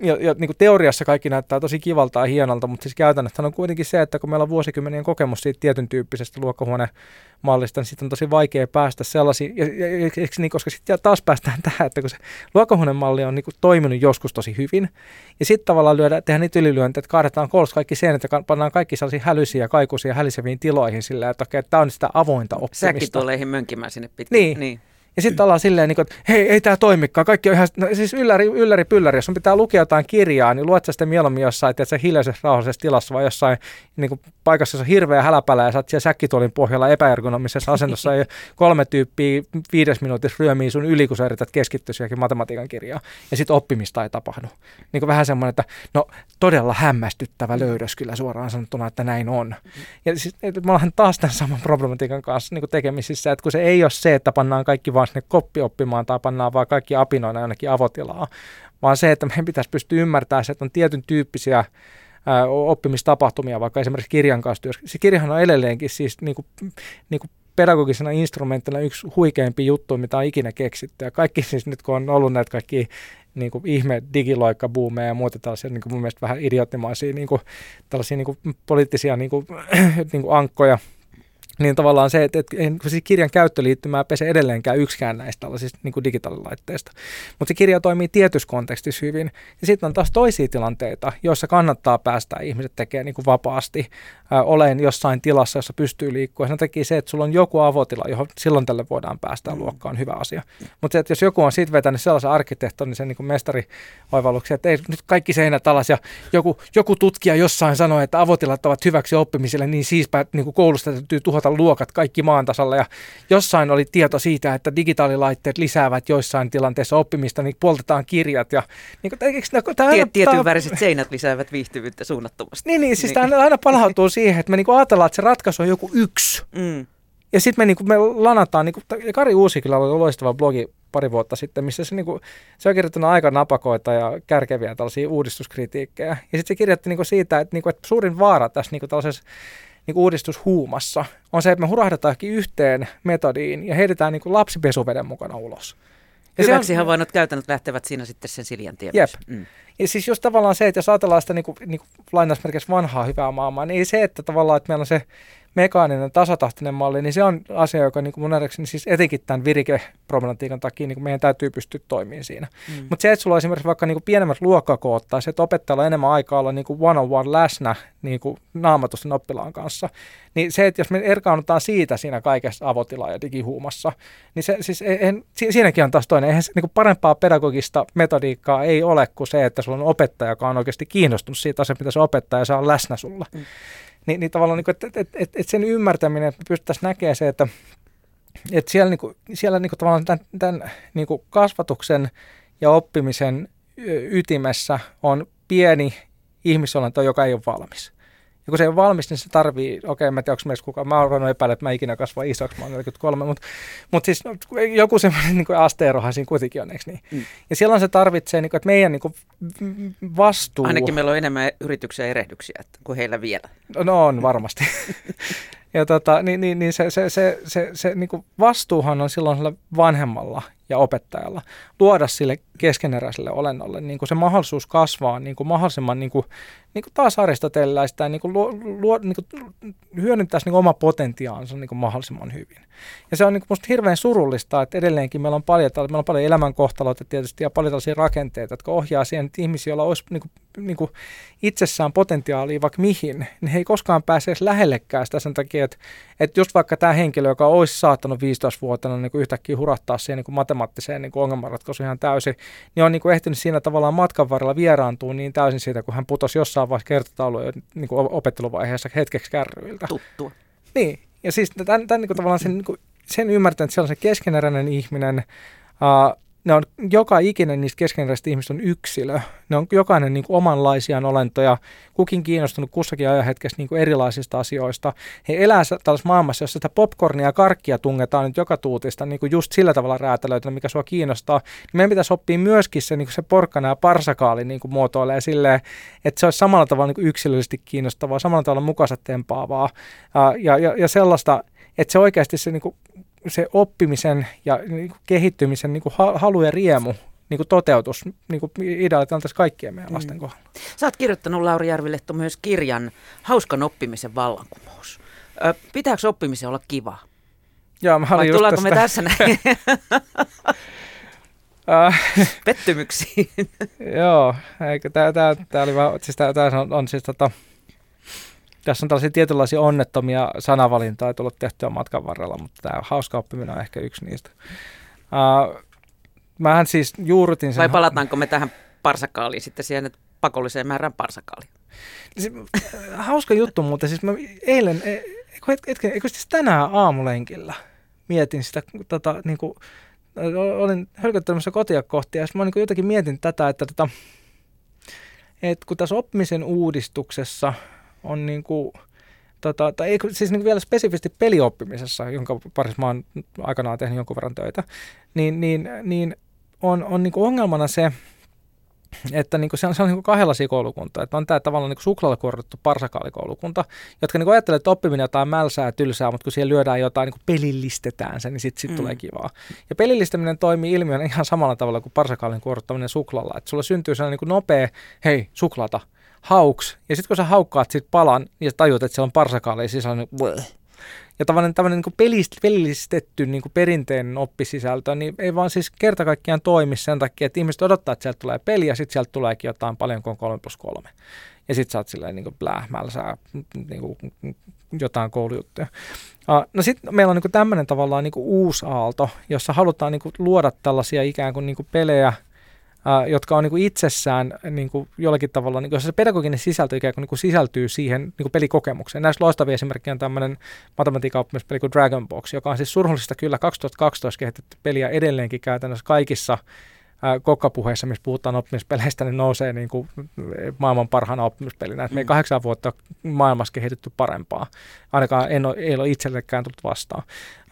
ja, ja niin kuin teoriassa kaikki näyttää tosi kivalta ja hienolta, mutta siis käytännössä on kuitenkin se, että kun meillä on vuosikymmenien kokemus siitä tietyn tyyppisestä luokkahuonemallista, niin sitten on tosi vaikea päästä sellaisiin, ja, ja, ja, niin, koska sitten taas päästään tähän, että kun se luokkahuonemalli on niin kuin toiminut joskus tosi hyvin, ja sitten tavallaan lyödään, tehdään niitä ylilyöntejä, että kaadetaan koolla kaikki seinät ja pannaan kaikki sellaisia hälyisiä, kaikuisia, häliseviin tiloihin sillä, että okei, tämä on sitä avointa oppimista. Säkin tulee mönkimään sinne pitkin. Niin. niin. Ja sitten ollaan silleen, niin kuin, että hei, ei tämä toimikaan. Kaikki on ihan, no, siis ylläri, ylläri pylläri. Jos sun pitää lukea jotain kirjaa, niin luet sä sitten mieluummin jossain, että se hiljaisessa rauhallisessa tilassa vai jossain niin kuin paikassa, jossa on hirveä häläpälä ja sä oot siellä säkkituolin pohjalla epäergonomisessa asennossa ja kolme tyyppiä viides minuutissa ryömii sun yli, kun sä yrität keskittyä matematiikan kirjaan. Ja sitten oppimista ei tapahdu. Niin kuin vähän semmoinen, että no todella hämmästyttävä löydös kyllä suoraan sanottuna, että näin on. Ja siis, me ollaan taas tämän saman problematiikan kanssa niin kuin tekemisissä, että kun se ei ole se, että pannaan kaikki vaan sinne koppi oppimaan tai pannaan vaan kaikki apinoina ainakin avotilaa, vaan se, että meidän pitäisi pystyä ymmärtämään se, että on tietyn tyyppisiä oppimistapahtumia, vaikka esimerkiksi kirjan kanssa. Se kirjahan on edelleenkin siis niin kuin, niin kuin pedagogisena instrumenttina yksi huikeampi juttu, mitä on ikinä keksitty. Ja kaikki siis nyt, kun on ollut näitä kaikki niin kuin ihme digiloikkabuumeja ja muuta tällaisia niin kuin mun mielestä vähän idioottimaisia niin kuin, tällaisia niin kuin poliittisia niin kuin, niin kuin ankkoja – niin tavallaan se, että, että siis kirjan käyttöliittymää pese edelleenkään yksikään näistä tällaisista niin digitaalilaitteista. Mutta se kirja toimii tietyssä kontekstissa hyvin. Ja sitten on taas toisia tilanteita, joissa kannattaa päästä ihmiset tekemään niin vapaasti, olen jossain tilassa, jossa pystyy liikkua. Sen takia se, että sulla on joku avotila, johon silloin tälle voidaan päästä mm. luokkaan, on hyvä asia. Mutta se, että jos joku on siitä vetänyt sellaisen arkkitehtonisen niin mestarioivalluksen, että ei nyt kaikki seinät alas ja joku, joku tutkija jossain sanoi, että avotilat ovat hyväksi oppimiselle, niin siispä niin kuin koulusta täytyy tuhota tuhota luokat kaikki maan tasalla ja jossain oli tieto siitä, että digitaalilaitteet lisäävät joissain tilanteissa oppimista, niin poltetaan kirjat ja niin kuin, eikö, tämä Tiet, tietyn väriset seinät lisäävät viihtyvyyttä suunnattomasti. Niin, niin siis niin. tämä aina palautuu siihen, että me niin ajatellaan, että se ratkaisu on joku yksi. Mm. Ja sitten me, niin kuin, me lanataan, niin kuin, Kari Uusikilla oli loistava blogi pari vuotta sitten, missä se, niin kuin, se on kirjoittanut aika napakoita ja kärkeviä tällaisia uudistuskritiikkejä. Ja sitten se kirjoitti niin kuin siitä, että, niin kuin, että suurin vaara tässä niin kuin tällaisessa niin uudistushuumassa on se, että me hurahdetaan yhteen metodiin ja heitetään niin kuin lapsipesuveden mukana ulos. Ja Hyväksi on, havainnot käytännöt lähtevät siinä sitten sen Siljan tien Jep. Mm. Ja siis just tavallaan se, että jos ajatellaan sitä niin kuin, niin kuin lainausmerkeissä vanhaa hyvää maailmaa, niin ei se, että tavallaan, että meillä on se mekaaninen, tasatahtinen malli, niin se on asia, joka niin kuin mun nähdäkseni siis etenkin tämän virikeproblematiikan takia niin meidän täytyy pystyä toimimaan siinä. Mm. Mutta se, että sulla on esimerkiksi vaikka niin kuin pienemmät luokkakoot tai se, että opettajalla on enemmän aikaa olla niin kuin one-on-one läsnä niin kuin naamatusten oppilaan kanssa, niin se, että jos me erkaannutaan siitä siinä kaikessa avotila- ja digihuumassa, niin se, siis en, siinäkin on taas toinen. Eihän se, niin kuin parempaa pedagogista metodiikkaa ei ole kuin se, että sulla on opettaja, joka on oikeasti kiinnostunut siitä asiasta, mitä se opettaja saa läsnä sulla. Mm. Niin, niin tavallaan, niin että, että, että, että sen ymmärtäminen, että pystyttäisiin näkemään se, että että siellä, niin kuin, siellä niin kuin tavallaan tämän, tämän niin kuin kasvatuksen ja oppimisen ytimessä on pieni ihmisolento, joka ei ole valmis. Ja kun se ei ole valmis, niin se tarvii, okei, okay, mä en tiedä, onko meistä kukaan, mä oon epäillä, että mä ikinä kasvaa isoksi, mä oon 43, mutta, mutta siis no, joku semmoinen niin asteerohan siinä kuitenkin on, eikö niin? Mm. Ja silloin se tarvitsee, niin kuin, että meidän niin kuin, vastuu... Ainakin meillä on enemmän yrityksiä ja erehdyksiä kuin heillä vielä. No on varmasti. ja tota, niin, niin, niin se, se, se, se, se niin kuin vastuuhan on silloin sillä vanhemmalla ja opettajalla luoda sille keskeneräiselle olennolle niin kuin se mahdollisuus kasvaa niin kuin mahdollisimman niin kuin, niin kuin taas aristotelläistä niin kuin luo, luo, niin kuin hyödyntäisi niin kuin oma potentiaansa niin kuin mahdollisimman hyvin. Ja se on niin kuin musta hirveän surullista, että edelleenkin meillä on paljon, meillä on paljon elämänkohtaloita tietysti ja paljon tällaisia rakenteita, jotka ohjaa siihen, että ihmisiä, joilla olisi niin kuin, niin kuin itsessään potentiaalia vaikka mihin, niin he ei koskaan pääse edes lähellekään sitä sen takia, että, että just vaikka tämä henkilö, joka olisi saattanut 15-vuotiaana niin kuin yhtäkkiä hurahtaa siihen niin kuin matemaattiseen niin kuin ongelmanratkaisuun ihan täysin, niin on niin kuin ehtinyt siinä tavallaan matkan varrella vieraantua niin täysin siitä, kun hän putosi jossain vaiheessa kertotauluja niin kuin opetteluvaiheessa hetkeksi kärryiltä. Tuttua. Niin, ja siis tämän, tämän niin kuin tavallaan sen, niin kuin, sen ymmärtää, että se on se keskeneräinen ihminen, uh, ne on, joka ikinen niistä keskeneräisistä ihmistä on yksilö. Ne on jokainen niin kuin omanlaisiaan olentoja, kukin kiinnostunut kussakin ajanhetkessä niin kuin erilaisista asioista. He elää tällaisessa maailmassa, jossa sitä popcornia ja karkkia tungetaan nyt joka tuutista niin kuin just sillä tavalla räätälöitä, mikä sua kiinnostaa. Niin meidän pitäisi oppia myöskin se, niin kuin se porkkana ja parsakaali niin kuin muotoilee silleen, että se olisi samalla tavalla niin kuin yksilöllisesti kiinnostavaa, samalla tavalla mukaansa tempaavaa ja, ja, ja sellaista, että se oikeasti se niin kuin se oppimisen ja niin kuin kehittymisen niin kuin halu ja riemu niin kuin toteutus niin kuin ideaalit tässä kaikkien meidän lasten mm. kohdalla. Sä oot kirjoittanut Lauri Järvilehto myös kirjan Hauskan oppimisen vallankumous. Ö, pitääkö oppimisen olla kiva? Joo, mä Vai tullaanko tästä... me tässä näin? Pettymyksiin. Joo, eikö tää, tää, tää oli vaan, siis tää, tää on, on siis tota, tässä on tällaisia tietynlaisia onnettomia sanavalintoja tullut tehtyä matkan varrella, mutta tämä hauska oppiminen on ehkä yksi niistä. Uh, mähän siis juurutin sen... Vai palataanko me tähän parsakaaliin sitten siihen, että pakolliseen määrään parsakaali? Siis, hauska juttu, mutta siis mä eilen, e, eikö, eikö, eikö siis tänään aamulenkillä mietin sitä, tota, niin kuin, olin hölköttelemässä kotia kohti ja mä niin jotenkin mietin tätä, että, tota, että kun tässä oppimisen uudistuksessa – on niin kuin, tota, tai ei, siis niin vielä spesifisti pelioppimisessa, jonka parissa mä oon aikanaan tehnyt jonkun verran töitä, niin, niin, niin on, on niin ongelmana se, että niin se on, se on niin kahdenlaisia koulukuntaa. Että on tämä tavallaan niin suklaalla kuoritettu parsakaalikoulukunta, jotka niin ajattelee, että oppiminen jotain mälsää tylsää, mutta kun siellä lyödään jotain, niin pelillistetään se, niin sitten sit mm. tulee kivaa. Ja pelillistäminen toimii ilmiön ihan samalla tavalla kuin parsakaalin kuorittaminen suklaalla. Että sulla syntyy sellainen niin nopea, hei, suklata, hauks, ja sitten kun sä haukkaat sit palan ja tajut, että se on parsakaali sisällä, niin ja tavallaan tämmöinen niin pelist, pelillistetty niin kuin perinteinen oppisisältö, niin ei vaan siis kerta kaikkiaan toimi sen takia, että ihmiset odottaa, että sieltä tulee peli ja sitten sieltä tuleekin jotain paljon kuin 3 plus 3. Ja sitten sä oot silleen niin kuin blähmälsää niin kuin jotain koulujuttuja. No sitten meillä on niin tämmöinen tavallaan niin uusi aalto, jossa halutaan niin luoda tällaisia ikään kuin, niin kuin pelejä, äh, jotka on niin kuin itsessään niin kuin jollakin tavalla, niin kuin, se pedagoginen sisältö ikään kuin, niin kuin sisältyy siihen niin kuin pelikokemukseen. Näistä loistavia esimerkkejä on tämmöinen matematiikan oppimispeli kuin Dragon Box, joka on siis surhullista kyllä 2012 kehitetty peliä edelleenkin käytännössä kaikissa kokkapuheissa, missä puhutaan oppimispeleistä, niin nousee niin kuin maailman parhaana oppimispelinä. Et me ei mm. kahdeksan vuotta maailmassa kehitetty parempaa. Ainakaan en ole, ei ole itsellekään tullut vastaan.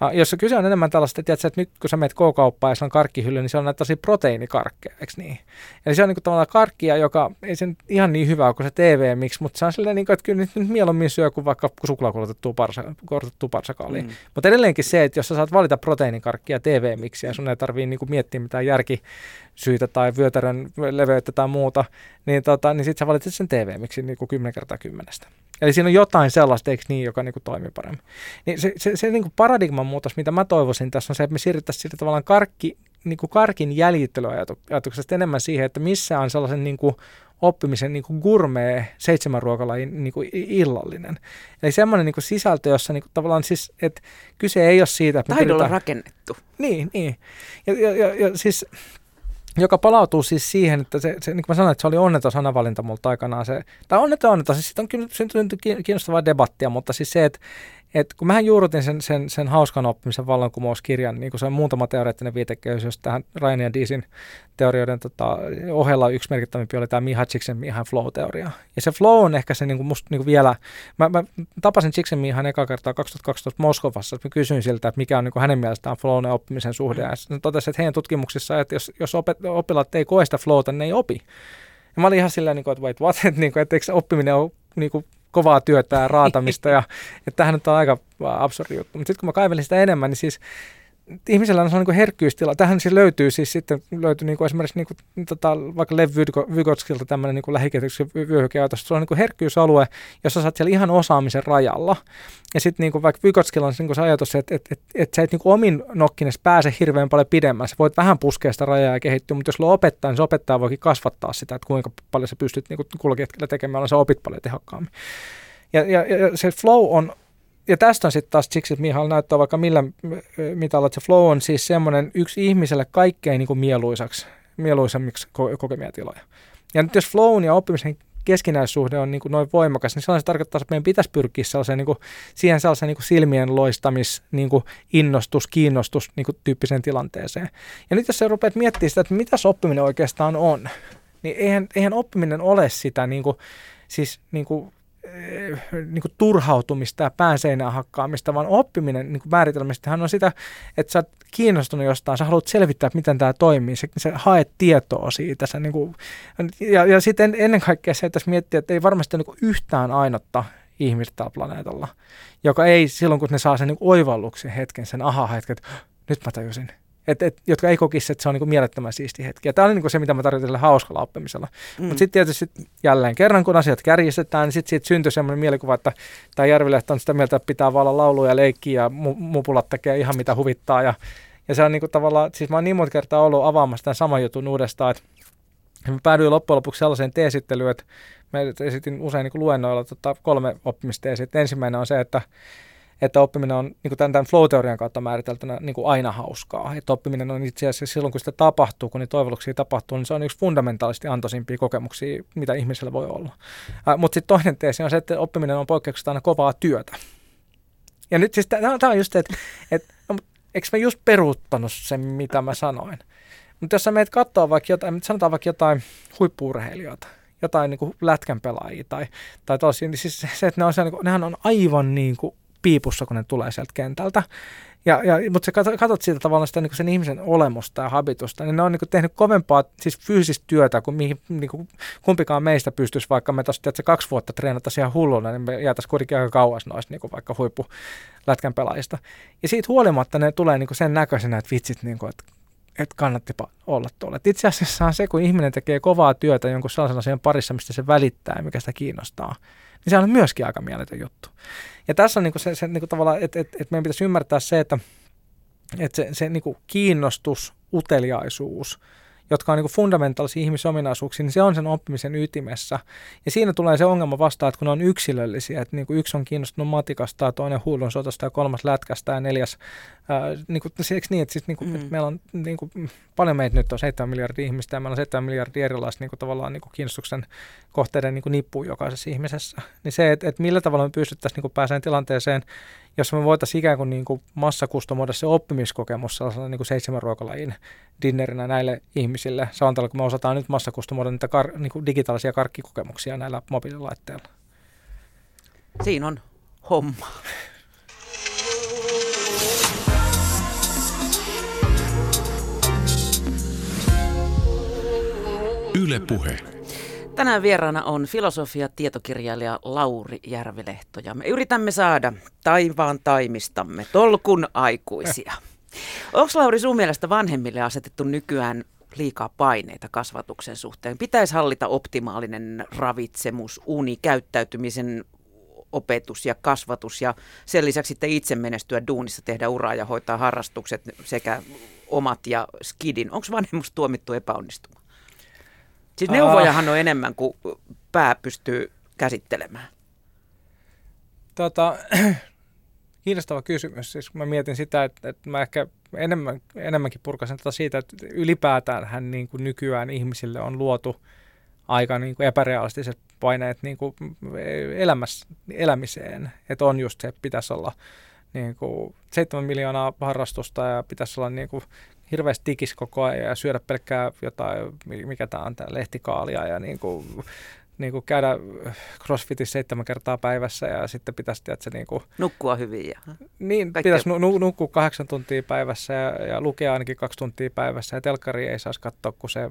Uh, jos kyse on enemmän tällaista, että, tiedätkö, että nyt kun sä menet K-kauppaan ja se on karkkihylly, niin se on näitä tosi proteiinikarkkeja, eikö niin? Eli se on niin kuin tavallaan karkkia, joka ei sen ihan niin hyvä kuin se TV miksi, mutta se on silleen, niin kuin, että kyllä nyt, nyt mieluummin syö kuin vaikka suklaakorotettua parsa, parsakalia. Mm. Mutta edelleenkin se, että jos sä saat valita proteiinikarkkia TV miksi ja sun ei tarvii niin kuin miettiä mitään järki syitä tai vyötärön leveyttä tai muuta, niin, tota, niin sitten sä valitset sen TV miksi niin kuin 10 kertaa kymmenestä. Eli siinä on jotain sellaista, eikö niin, joka niin kuin toimii paremmin. Niin se, se, se niin kuin paradigman muutos, mitä mä toivoisin tässä on se, että me siirryttäisiin siitä tavallaan karkki, niin kuin karkin jäljittelyajatukset enemmän siihen, että missä on sellaisen niin kuin oppimisen niin kuin gourmet seitsemän ruokalajin niin kuin illallinen. Eli semmoinen niin kuin sisältö, jossa niin kuin tavallaan siis, että kyse ei ole siitä, että... Taidolla pyritään... rakennettu. Niin, niin. Ja, ja, ja, ja siis joka palautuu siis siihen, että se, se, niin kuin mä sanoin, että se oli onneton sanavalinta multa aikanaan. Se, tai onneton onneton, siis siitä on kyllä syntynyt kiinnostavaa debattia, mutta siis se, että Et kun mähän juurutin sen, sen, sen hauskan oppimisen vallankumouskirjan, niin kuin se on muutama teoreettinen viitekehys, jos tähän Ryan ja Deesin teorioiden tota, ohella yksi merkittävimpi oli tämä Mihachiksen Mihan flow-teoria. Ja se flow on ehkä se niin kuin musta niin kuin vielä, mä, mä tapasin Chiksen Mihan eka kertaa 2012 Moskovassa, että mä kysyin siltä, että mikä on niin kuin hänen mielestään flow ja oppimisen suhde. Ja hän totesi, että heidän tutkimuksissa, että jos, jos opet, oppilaat ei koe sitä flowta, niin ne ei opi. Ja mä olin ihan silleen, niin kuin, että wait, what? että, niin kuin, että eikö oppiminen ole niin kuin, kovaa työtä ja raatamista. ja, että tämähän on aika absurdi juttu. Mutta sitten kun mä kaivelin sitä enemmän, niin siis ihmisellä on sellainen niin herkkyystila. Tähän siis löytyy siis sitten löytyy niin kuin esimerkiksi niin kuin, tota, vaikka Lev Vygotskilta tämmöinen niin lähikehityksen vyöhykeajatus. Se on niin kuin herkkyysalue, jossa sä oot siellä ihan osaamisen rajalla. Ja sitten niin kuin vaikka Vygotskilla on niin kuin se ajatus, että, että, että, että sä et niin kuin omin nokkines pääse hirveän paljon pidemmälle. Sä voit vähän puskea sitä rajaa ja kehittyä, mutta jos sulla opettaa, niin se opettaja voikin kasvattaa sitä, että kuinka paljon sä pystyt niin kulketkella tekemään, sä opit paljon tehokkaammin. Ja, ja, ja se flow on ja tästä on sitten taas siksi, että Mihal näyttää vaikka millä mitalla, että se flow on siis semmoinen yksi ihmiselle kaikkein niin kuin mieluisaksi, mieluisemmiksi kokemia tiloja. Ja nyt jos flown ja oppimisen keskinäissuhde on niin kuin noin voimakas, niin sellainen se tarkoittaa, että meidän pitäisi pyrkiä sellaiseen, niin kuin, siihen sellaiseen niin kuin silmien loistamis, niin kuin innostus, kiinnostus niin kuin tyyppiseen tilanteeseen. Ja nyt jos sä rupeat miettimään sitä, että mitä oppiminen oikeastaan on, niin eihän, eihän oppiminen ole sitä niin kuin, siis niin kuin niin kuin turhautumista ja päänseinään hakkaamista, vaan oppiminen niin määritelmästähän on sitä, että sä oot kiinnostunut jostain, sä haluat selvittää, miten tämä toimii, sä, sä haet tietoa siitä. Sä, niin kuin, ja, ja sitten ennen kaikkea se, että jos miettii, että ei varmasti niin yhtään ainotta ihmistä tällä planeetalla, joka ei silloin, kun ne saa sen niin oivalluksen hetken, sen aha-hetken, että nyt mä tajusin, et, et, jotka ei kokisi, että se on niin mielettömän siisti hetki. Ja tämä on niin se, mitä mä tarkoitan tällä hauskalla oppimisella. Mm. Mutta sitten tietysti jälleen kerran, kun asiat kärjistetään, niin sitten siitä syntyy sellainen mielikuva, että tämä Järvilehto on sitä mieltä, että pitää vaan lauluja ja leikkiä ja mu- mupulat tekee ihan mitä huvittaa. Ja, ja se on niin kuin tavallaan, siis mä oon niin monta kertaa ollut avaamassa tämän saman jutun uudestaan, että mä päädyin loppujen lopuksi sellaiseen teesittelyyn, että mä esitin usein niin luennoilla tota, kolme oppimisteesiä. Ensimmäinen on se, että että oppiminen on niin kuin tämän, tämän flow-teorian kautta määriteltynä niin kuin aina hauskaa. Että oppiminen on itse asiassa silloin, kun sitä tapahtuu, kun niitä toivelluksia tapahtuu, niin se on yksi fundamentaalisti antoisimpia kokemuksia, mitä ihmisellä voi olla. Äh, mutta sitten toinen teesi on se, että oppiminen on poikkeuksesta aina kovaa työtä. Ja nyt siis tämä on just, että et, no, eikö mä just peruuttanut sen, mitä mä sanoin. Mutta jos sä meet katsoa vaikka jotain, sanotaan vaikka jotain huippuurheilijoita, jotain niin lätkän pelaajia tai, tai tosi, niin siis se, että ne on, se, niin kuin, nehän on aivan niin kuin piipussa, kun ne tulee sieltä kentältä. Ja, ja, mutta sä katsot siitä tavallaan sitä, niin sen ihmisen olemusta ja habitusta, niin ne on niin tehnyt kovempaa siis fyysistä työtä kuin, mihin, niin kuin kumpikaan meistä pystyisi, vaikka me tuossa kaksi vuotta treenattaisiin ihan hulluna, niin me jäätäisiin kuitenkin aika kauas noista niin vaikka huippulätkän pelaajista. Ja siitä huolimatta ne tulee niin sen näköisenä, että vitsit, niin kuin, että että kannattipa olla tuolla. Et itse asiassa on se, kun ihminen tekee kovaa työtä jonkun sellaisen asian parissa, mistä se välittää ja mikä sitä kiinnostaa, niin se on myöskin aika mieletön juttu. Ja tässä on niinku se, se niinku tavallaan, että et, et meidän pitäisi ymmärtää se, että et se, se niinku kiinnostus, uteliaisuus – jotka on niin fundamentaalisia ihmisominaisuuksia, niin se on sen oppimisen ytimessä. Ja siinä tulee se ongelma vastaan, että kun ne on yksilöllisiä, että niin kuin yksi on kiinnostunut matikasta, toinen huulun sotasta ja kolmas lätkästä ja neljäs, ää, niin kuin, eikö niin, että, siis, niin kuin, mm. että meillä on niin kuin, paljon meitä nyt on 7 miljardia ihmistä ja meillä on 7 miljardia erilaista niin kuin, tavallaan niin kuin kiinnostuksen kohteiden niin kuin nippu jokaisessa ihmisessä. Niin se, että, että millä tavalla me pystyttäisiin niin pääsemään tilanteeseen, jos me voitaisiin ikään kuin, niin kuin massakustomoida se oppimiskokemus sellaisella niin kuin seitsemän ruokalajin dinnerinä näille ihmisille, samalla kun me osataan nyt massakustomoida niitä kar, niin kuin digitaalisia karkkikokemuksia näillä mobiililaitteilla. Siinä on homma. Yle Puhe. Tänään vieraana on filosofia-tietokirjailija Lauri Järvilehto ja me yritämme saada taivaan taimistamme tolkun aikuisia. Onko Lauri sun mielestä vanhemmille asetettu nykyään liikaa paineita kasvatuksen suhteen? Pitäisi hallita optimaalinen ravitsemus, uni, käyttäytymisen opetus ja kasvatus ja sen lisäksi sitten itse menestyä duunissa, tehdä uraa ja hoitaa harrastukset sekä omat ja skidin. Onko vanhemmus tuomittu epäonnistumaan? Siis neuvojahan on enemmän kuin pää pystyy käsittelemään. Tota, kiinnostava kysymys. Siis mä mietin sitä, että, että mä ehkä enemmän, enemmänkin purkasin tätä siitä, että ylipäätään hän niin kuin nykyään ihmisille on luotu aika niin kuin epärealistiset paineet niin kuin elämässä, elämiseen. Että on just se, että pitäisi olla niin kuin 7 miljoonaa harrastusta ja pitäisi olla niin kuin hirveästi tikis koko ajan ja syödä pelkkää jotain, mikä tämä on, tämä lehtikaalia ja niin kuin niin kuin käydä crossfitissä seitsemän kertaa päivässä ja sitten pitäisi, että se niin kuin, Nukkua hyvin ja Niin, pitäisi nu- nukkua kahdeksan tuntia päivässä ja, ja lukea ainakin kaksi tuntia päivässä ja telkkari ei saisi katsoa, kun se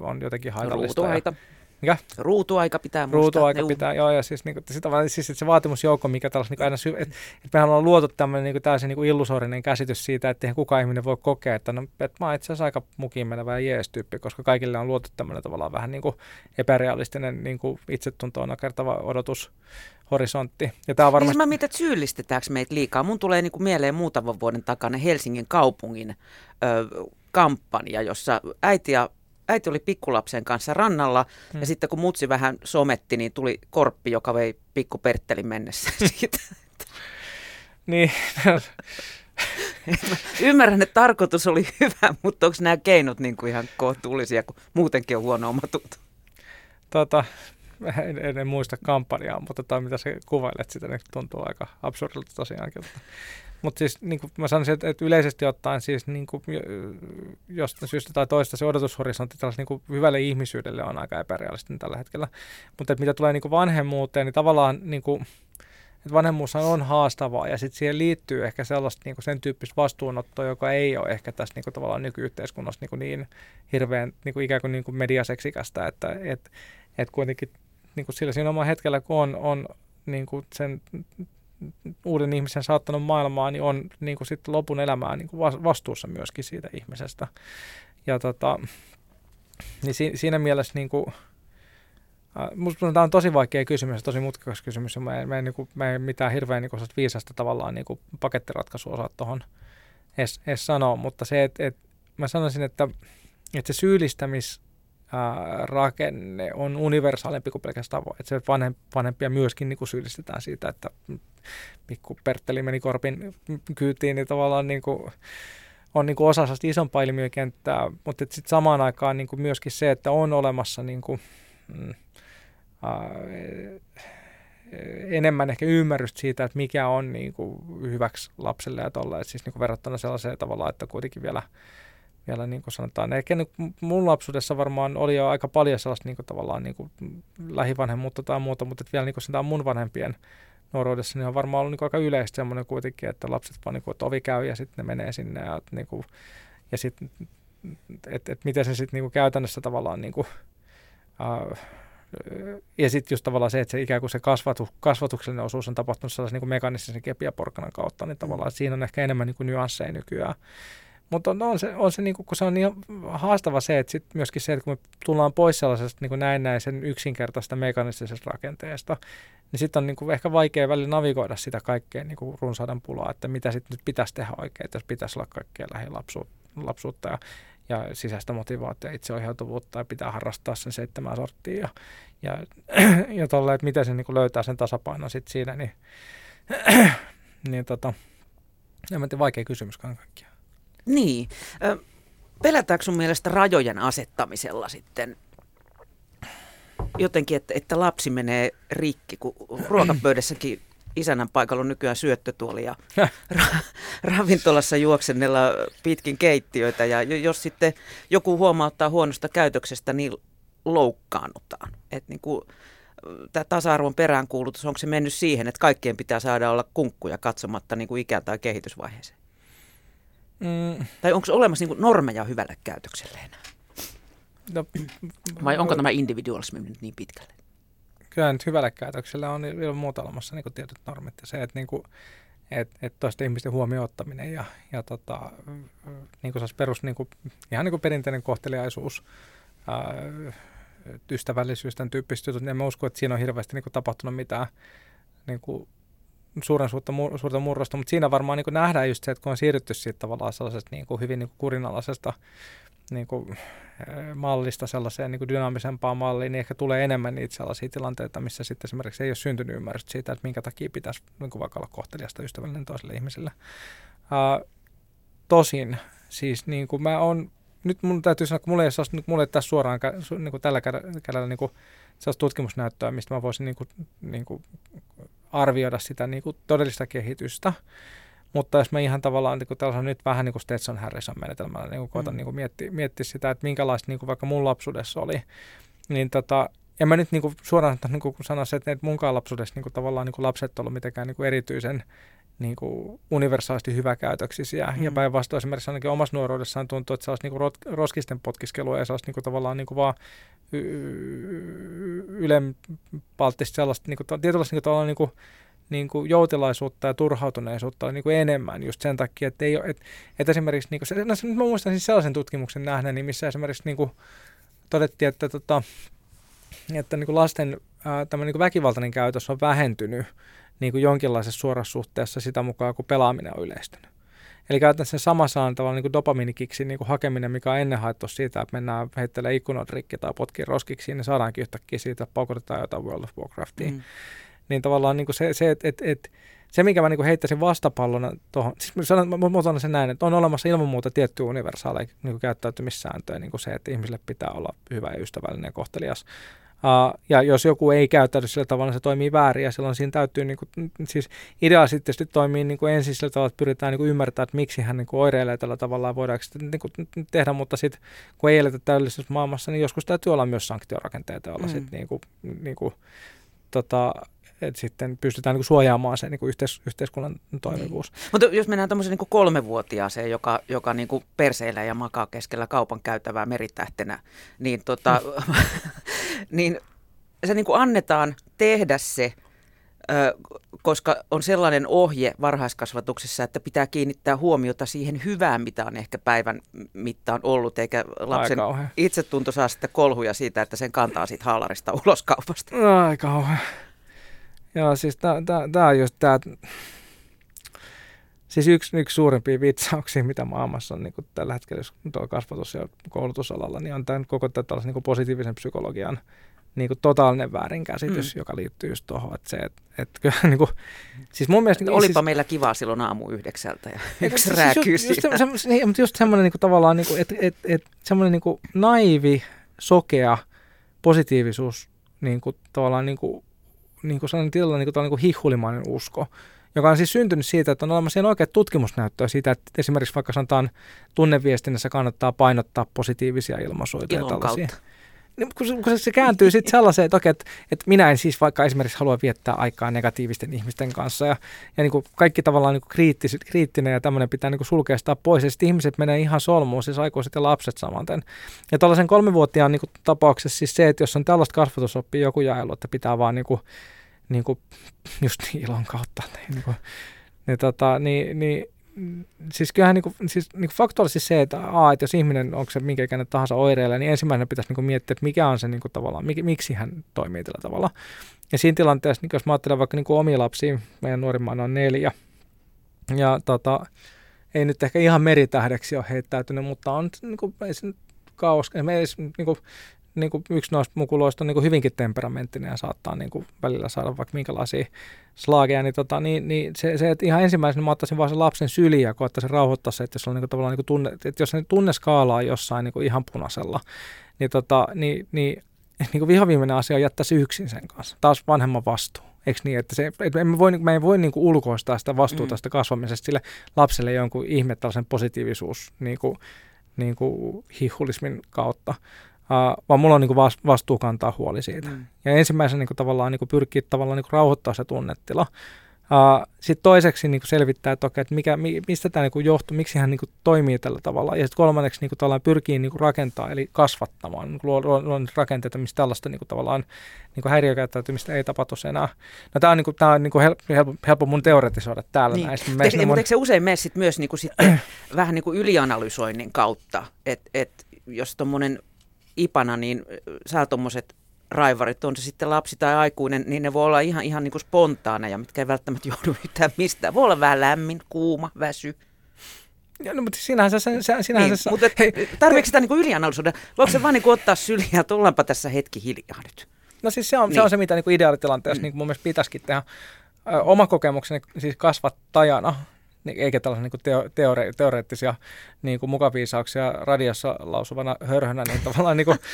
on jotenkin haitallista. Ruutuaika. Ja, mikä? Ruutuaika pitää muistaa. Ruutuaika pitää, joo, ja siis, niin sitä, siis että se vaatimusjoukko, mikä tällaisen niin aina syy, että, että mehän ollaan luotu tämmöinen niin täysin niin illusorinen käsitys siitä, että eihän kukaan ihminen voi kokea, että, no, että mä oon itse asiassa aika mukiin menevä ja jees-tyyppi, koska kaikille on luotu tämmöinen tavallaan vähän niin kuin epärealistinen niin kuin itsetuntoon nakertava odotus horisontti. Ja tämä on varmasti... Niin mä mietin, että syyllistetäänkö meitä liikaa. Mun tulee niin kuin mieleen muutaman vuoden takana Helsingin kaupungin ö, kampanja, jossa äiti ja äiti oli pikkulapsen kanssa rannalla hmm. ja sitten kun mutsi vähän sometti, niin tuli korppi, joka vei pikku Perttelin mennessä siitä. niin. Ymmärrän, että tarkoitus oli hyvä, mutta onko nämä keinot niin kuin ihan kohtuullisia, kun muutenkin on huono omatunto? Tota, en, en, en, muista kampanjaa, mutta tota, mitä sä kuvailet sitä, niin tuntuu aika absurdilta tosiaankin. Mutta siis niin kuin mä sanoisin, että, että yleisesti ottaen siis niin kuin, jostain syystä tai toista se odotushorisontti niin kuin hyvälle ihmisyydelle on aika epärealistinen tällä hetkellä. Mutta mitä tulee niin kuin vanhemmuuteen, niin tavallaan niin kuin, että vanhemmuus on haastavaa ja sitten siihen liittyy ehkä sellaista niin kuin sen tyyppistä vastuunottoa, joka ei ole ehkä tässä niin kuin tavallaan nykyyhteiskunnassa niin, kuin niin hirveän niin kuin ikään kuin, niin kuin mediaseksikästä, että et, et kuitenkin niin kuin sillä siinä omalla hetkellä, kun on, on niin kuin sen uuden ihmisen saattanut maailmaan, niin on niin kuin sit lopun elämää niin kuin vastuussa myöskin siitä ihmisestä. Ja tota, niin si, siinä mielessä niin kuin, Minusta tämä on tosi vaikea kysymys, tosi mutkikas kysymys, ja mä en, mä en, niin kuin, mä en mitään hirveän niin kuin, viisasta tavallaan niin kuin, pakettiratkaisua osaa tuohon edes, edes sanoa, mutta se, että et, mä sanoisin, että, että se syyllistämis, rakenne on universaalimpi kuin pelkästään. Että se vanhempia myöskin niin kuin syyllistetään siitä, että pikku Pertteli meni korpin kyytiin, niin tavallaan niin kuin, on niin kuin osa isompaa ilmiökenttää, mutta sitten samaan aikaan niin kuin myöskin se, että on olemassa niin kuin, mm, ää, enemmän ehkä ymmärrystä siitä, että mikä on niin kuin hyväksi lapselle ja tolle. Siis niin kuin verrattuna sellaiseen tavallaan, että kuitenkin vielä vielä niin kuin sanotaan. Ehkä mun lapsuudessa varmaan oli jo aika paljon sellaista niin kuin tavallaan niin kuin lähivanhemmuutta tai muuta, mutta vielä niin kuin mun vanhempien nuoruudessa niin on varmaan ollut niin kuin aika yleistä semmoinen kuitenkin, että lapset vaan niin kuin, että ovi käy ja sitten ne menee sinne ja, niin kuin, ja sitten että et miten se sitten niin käytännössä tavallaan niin kuin, uh, ja sitten just tavallaan se, että se ikään kuin se kasvatu, kasvatuksellinen osuus on tapahtunut sellaisen niin kuin mekanistisen kepiä porkkanan kautta, niin tavallaan siinä on ehkä enemmän niin kuin nyansseja nykyään. Mutta on, on, se, on se, niin kuin, kun se on niin haastava se, että sit myöskin se, että kun me tullaan pois sellaisesta niin kuin näennäisen yksinkertaista mekanistisesta rakenteesta, niin sitten on niin kuin ehkä vaikea välillä navigoida sitä kaikkea niin kuin runsaadan pulaa, että mitä sitten nyt pitäisi tehdä oikein, jos pitäisi olla kaikkea lähilapsuutta ja, ja sisäistä motivaatiota, itseohjautuvuutta ja pitää harrastaa sen seitsemän sorttia ja, ja, ja tolle, että miten se niin kuin löytää sen tasapainon sitten siinä, niin, niin tota, en mä tiedä, vaikea kysymys kaikkiaan. Niin. Pelätäänkö sun mielestä rajojen asettamisella sitten jotenkin, että, että lapsi menee rikki, kun ruokapöydässäkin isänän paikalla on nykyään syöttötuoli ja ra- ravintolassa juoksennella pitkin keittiöitä ja jos sitten joku huomauttaa huonosta käytöksestä, niin loukkaannutaan. Että niin kuin, tämä tasa-arvon peräänkuulutus, onko se mennyt siihen, että kaikkien pitää saada olla kunkkuja katsomatta niin kuin ikään tai kehitysvaiheeseen? Mm. Tai onko olemassa niin normeja hyvälle käytökselle enää? No, Vai onko tämä individualismi nyt niin pitkälle? Kyllä nyt hyvälle käytökselle on ilman muuta olemassa niin tietyt normit. Ja se, että niin kuin, et, et toisten ihmisten huomioon ottaminen ja, ja tota, niin kuin perus, niin kuin, ihan niin kuin perinteinen kohteliaisuus, ää, ystävällisyys, tämän tyyppiset jutut, niin en mä usko, että siinä on hirveästi niin kuin, tapahtunut mitään niin kuin, suuren suurta, suurta murrosta, mutta siinä varmaan niin nähdään just se, että kun on siirrytty siitä tavallaan sellaisesta niin kuin hyvin niin kuin kurinalaisesta niin kuin, eh, mallista sellaiseen niin kuin dynaamisempaan malliin, niin ehkä tulee enemmän niitä sellaisia tilanteita, missä sitten esimerkiksi ei ole syntynyt ymmärrystä siitä, että minkä takia pitäisi niin kuin vaikka olla kohteliasta ystävällinen toiselle ihmiselle. Uh, tosin, siis niin kuin mä oon nyt mun täytyy sanoa, että mulla ei, saisi, mulla ei tässä suoraan niin kuin tällä kädellä niin kuin, tutkimusnäyttöä, mistä mä voisin niin kuin, niin kuin arvioida sitä niin kuin todellista kehitystä. Mutta jos mä ihan tavallaan niin kuin nyt vähän niin kuin Stetson Harrison menetelmällä niin kuin koitan mm. niin kuin miettiä, miettiä sitä, että minkälaista niin kuin vaikka mun lapsuudessa oli, niin tota, en mä nyt niin kuin suoraan niin kuin sanoisi, että munkaan lapsuudessa niin kuin tavallaan niin kuin lapset ollut mitenkään niin kuin erityisen niin kuin universaalisti hyväkäytöksisiä. Mm. Ja päinvastoin esimerkiksi ainakin omassa nuoruudessaan tuntuu, että se olisi niin roskisten potkiskelua ja se olisi niin kuin tavallaan niin kuin vaan ylempalttista sellaista niin kuin, tietynlaista niin kuin, niin kuin, niin kuin joutilaisuutta ja turhautuneisuutta niin kuin enemmän just sen takia, että, ei ole, että, että esimerkiksi, niin kuin, se, no, mä muistan siis sellaisen tutkimuksen nähneen, missä esimerkiksi niin kuin, todettiin, että, tota, että niin kuin lasten ää, niin kuin väkivaltainen käytös on vähentynyt niin kuin jonkinlaisessa suorassa suhteessa sitä mukaan, kun pelaaminen on yleistynyt. Eli käytännössä se sama saa tavallaan niin kuin dopaminikiksi niin kuin hakeminen, mikä on ennen haettu siitä, että mennään heittelemään ikkunat rikki tai potkii roskiksi, niin saadaankin yhtäkkiä siitä, että paukutetaan jotain World of Warcraftia. Mm. Niin tavallaan niin kuin se, se että et, et, se, mikä mä niin kuin heittäisin vastapallona tuohon, siis mä, sanon, mä, mä sanon sen näin, että on olemassa ilman muuta tiettyä universaaleja niin käyttäytymissääntöjä, niin kuin se, että ihmisille pitää olla hyvä ja ystävällinen ja kohtelias Uh, ja jos joku ei käyttäydy sillä tavalla, se toimii väärin ja silloin siinä täytyy, niin kuin, siis sitten toimii niin kuin ensin sillä tavalla, että pyritään niin kuin ymmärtämään, että miksi hän niin kuin oireilee tällä tavalla ja voidaanko sitä niin kuin tehdä, mutta sitten kun ei eletä täydellisessä maailmassa, niin joskus täytyy olla myös sanktiorakenteita, olla mm. sitten niin kuin, niin kuin, tota, että sitten pystytään niin kuin suojaamaan se niin kuin yhteis- yhteiskunnan toimivuus. Niin. Mutta jos mennään tämmöiseen niin kolmevuotiaaseen, joka, joka niin kuin perseillä ja makaa keskellä kaupan käytävää meritähtenä, niin, tota. niin se niin kuin annetaan tehdä se, koska on sellainen ohje varhaiskasvatuksessa, että pitää kiinnittää huomiota siihen hyvään, mitä on ehkä päivän mittaan ollut, eikä lapsen itsetunto saa sitten kolhuja siitä, että sen kantaa siitä haalarista ulos kaupasta. Aika kauhean. Joo, siis tämä on just tämä, siis yksi, yksi suurimpia vitsauksia, mitä maailmassa on niin kuin tällä hetkellä tuo kasvatus- ja koulutusalalla, niin on tämän koko tämän niin kuin positiivisen psykologian niin kuin totaalinen väärinkäsitys, mm. joka liittyy just tuohon, että se, että, että kyllä niin kuin, siis mun mielestä... Niin, Olipa siis, meillä kivaa silloin aamu yhdeksältä ja yksi siis rääkyy just, just, just, se, niin, mutta just semmoinen niin kuin, tavallaan, niin kuin, että, että, että semmoinen niin kuin naivi, sokea positiivisuus niin kuin, tavallaan niin kuin, niin kuin sellainen tilalla niin kuin, niin kuin hihulimainen usko, joka on siis syntynyt siitä, että on olemassa ihan oikeat tutkimusnäyttöä siitä, että esimerkiksi vaikka sanotaan tunneviestinnässä kannattaa painottaa positiivisia ilmaisuja. Ilon tällaisia. kautta. Niin, kun, kun se kääntyy sitten sellaiseen, että, okei, että, että minä en siis vaikka esimerkiksi halua viettää aikaa negatiivisten ihmisten kanssa ja, ja niin kuin kaikki tavallaan niin kuin kriittis, kriittinen ja tämmöinen pitää niin kuin sulkeesta pois ja sitten ihmiset menee ihan solmuun, siis aikuiset ja lapset samanten. Ja tällaisen kolmevuotiaan niin kuin tapauksessa siis se, että jos on tällaista kasvatusoppia joku jaelu, että pitää vaan niin kuin, niin kuin, just ilon kautta, niin, kuin, niin, tota, niin, niin siis kyllähän niin kuin, siis, niin kuin faktuaalisesti se, että, a, että jos ihminen, onko se minkä ikäinen tahansa oireilla, niin ensimmäinen pitäisi niin kuin miettiä, että mikä on se niin kuin, tavallaan, mik, miksi hän toimii tällä tavalla. Ja siinä tilanteessa, niin jos mä ajattelen vaikka niin kuin omia lapsia, meidän nuorimman on neljä, ja tota, ei nyt ehkä ihan meritähdeksi ole heittäytynyt, mutta on niin kuin, ei se kauas, ei, ei, niin kuin, niin kuin yksi noista mukuloista on niin kuin hyvinkin temperamenttinen ja saattaa niin kuin välillä saada vaikka minkälaisia slaageja, niin, tota, niin, niin se, se, että ihan ensimmäisenä mä ottaisin vaan sen lapsen syliä ja koettaisin rauhoittaa se, että jos, on niin kuin, tavallaan, niin kuin tunne, että jos se tunneskaala on jossain niin kuin ihan punaisella, niin, tota, niin, niin, niin kuin vihoviimeinen asia on jättää se yksin sen kanssa. Taas vanhemman vastuu. Eikö niin, että, se, että me, voi, me ei voi niin kuin ulkoistaa sitä vastuuta mm. tästä kasvamisesta sille lapselle jonkun ihme tällaisen positiivisuus niin kuin, niin kuin hihulismin kautta, Uh, vaan mulla on niin vastuu kantaa huoli siitä. Mm. Ja ensimmäisenä niin kuin tavallaan niin kuin pyrkii tavallaan niin kuin rauhoittaa se tunnetila. Uh, Sitten toiseksi niin kuin selvittää, että, okay, että mikä, mistä tämä niin johtuu, miksi hän niin kuin toimii tällä tavalla. Ja sitten kolmanneksi niin kuin pyrkii niin kuin rakentaa, eli kasvattamaan, niin luo, luo, luo rakenteita, mistä tällaista niin kuin tavallaan niin kuin häiriökäyttäytymistä ei tapahtu enää. No, tämä on, niin kuin, tämä on niin kuin helppo, helppo mun teoretisoida täällä niin. näistä. Eikö, mutta mun... eikö se usein mene sit myös niin kuin sitten vähän niin kuin ylianalysoinnin kautta, että et, jos tuommoinen ipana, niin saa tuommoiset raivarit, on se sitten lapsi tai aikuinen, niin ne voi olla ihan, ihan niin kuin spontaaneja, mitkä ei välttämättä joudu yhtään mistään. Voi olla vähän lämmin, kuuma, väsy. Ja, no, mutta sinähän se... Sinähän niin, se mutta tarvitseeko sitä niin ylianalysoida? Voiko se vaan niin kuin ottaa syliä, että ollaanpa tässä hetki hiljaa nyt? No siis se on, niin. se, on se, mitä niin kuin ideaalitilanteessa mm. niin kuin mun mielestä pitäisikin tehdä. Ö, oma kokemukseni siis kasvattajana, eikä tällaisia niin teore, teoreettisia niin mukaviisauksia radiossa lausuvana hörhönä, niin tavallaan niin kuin,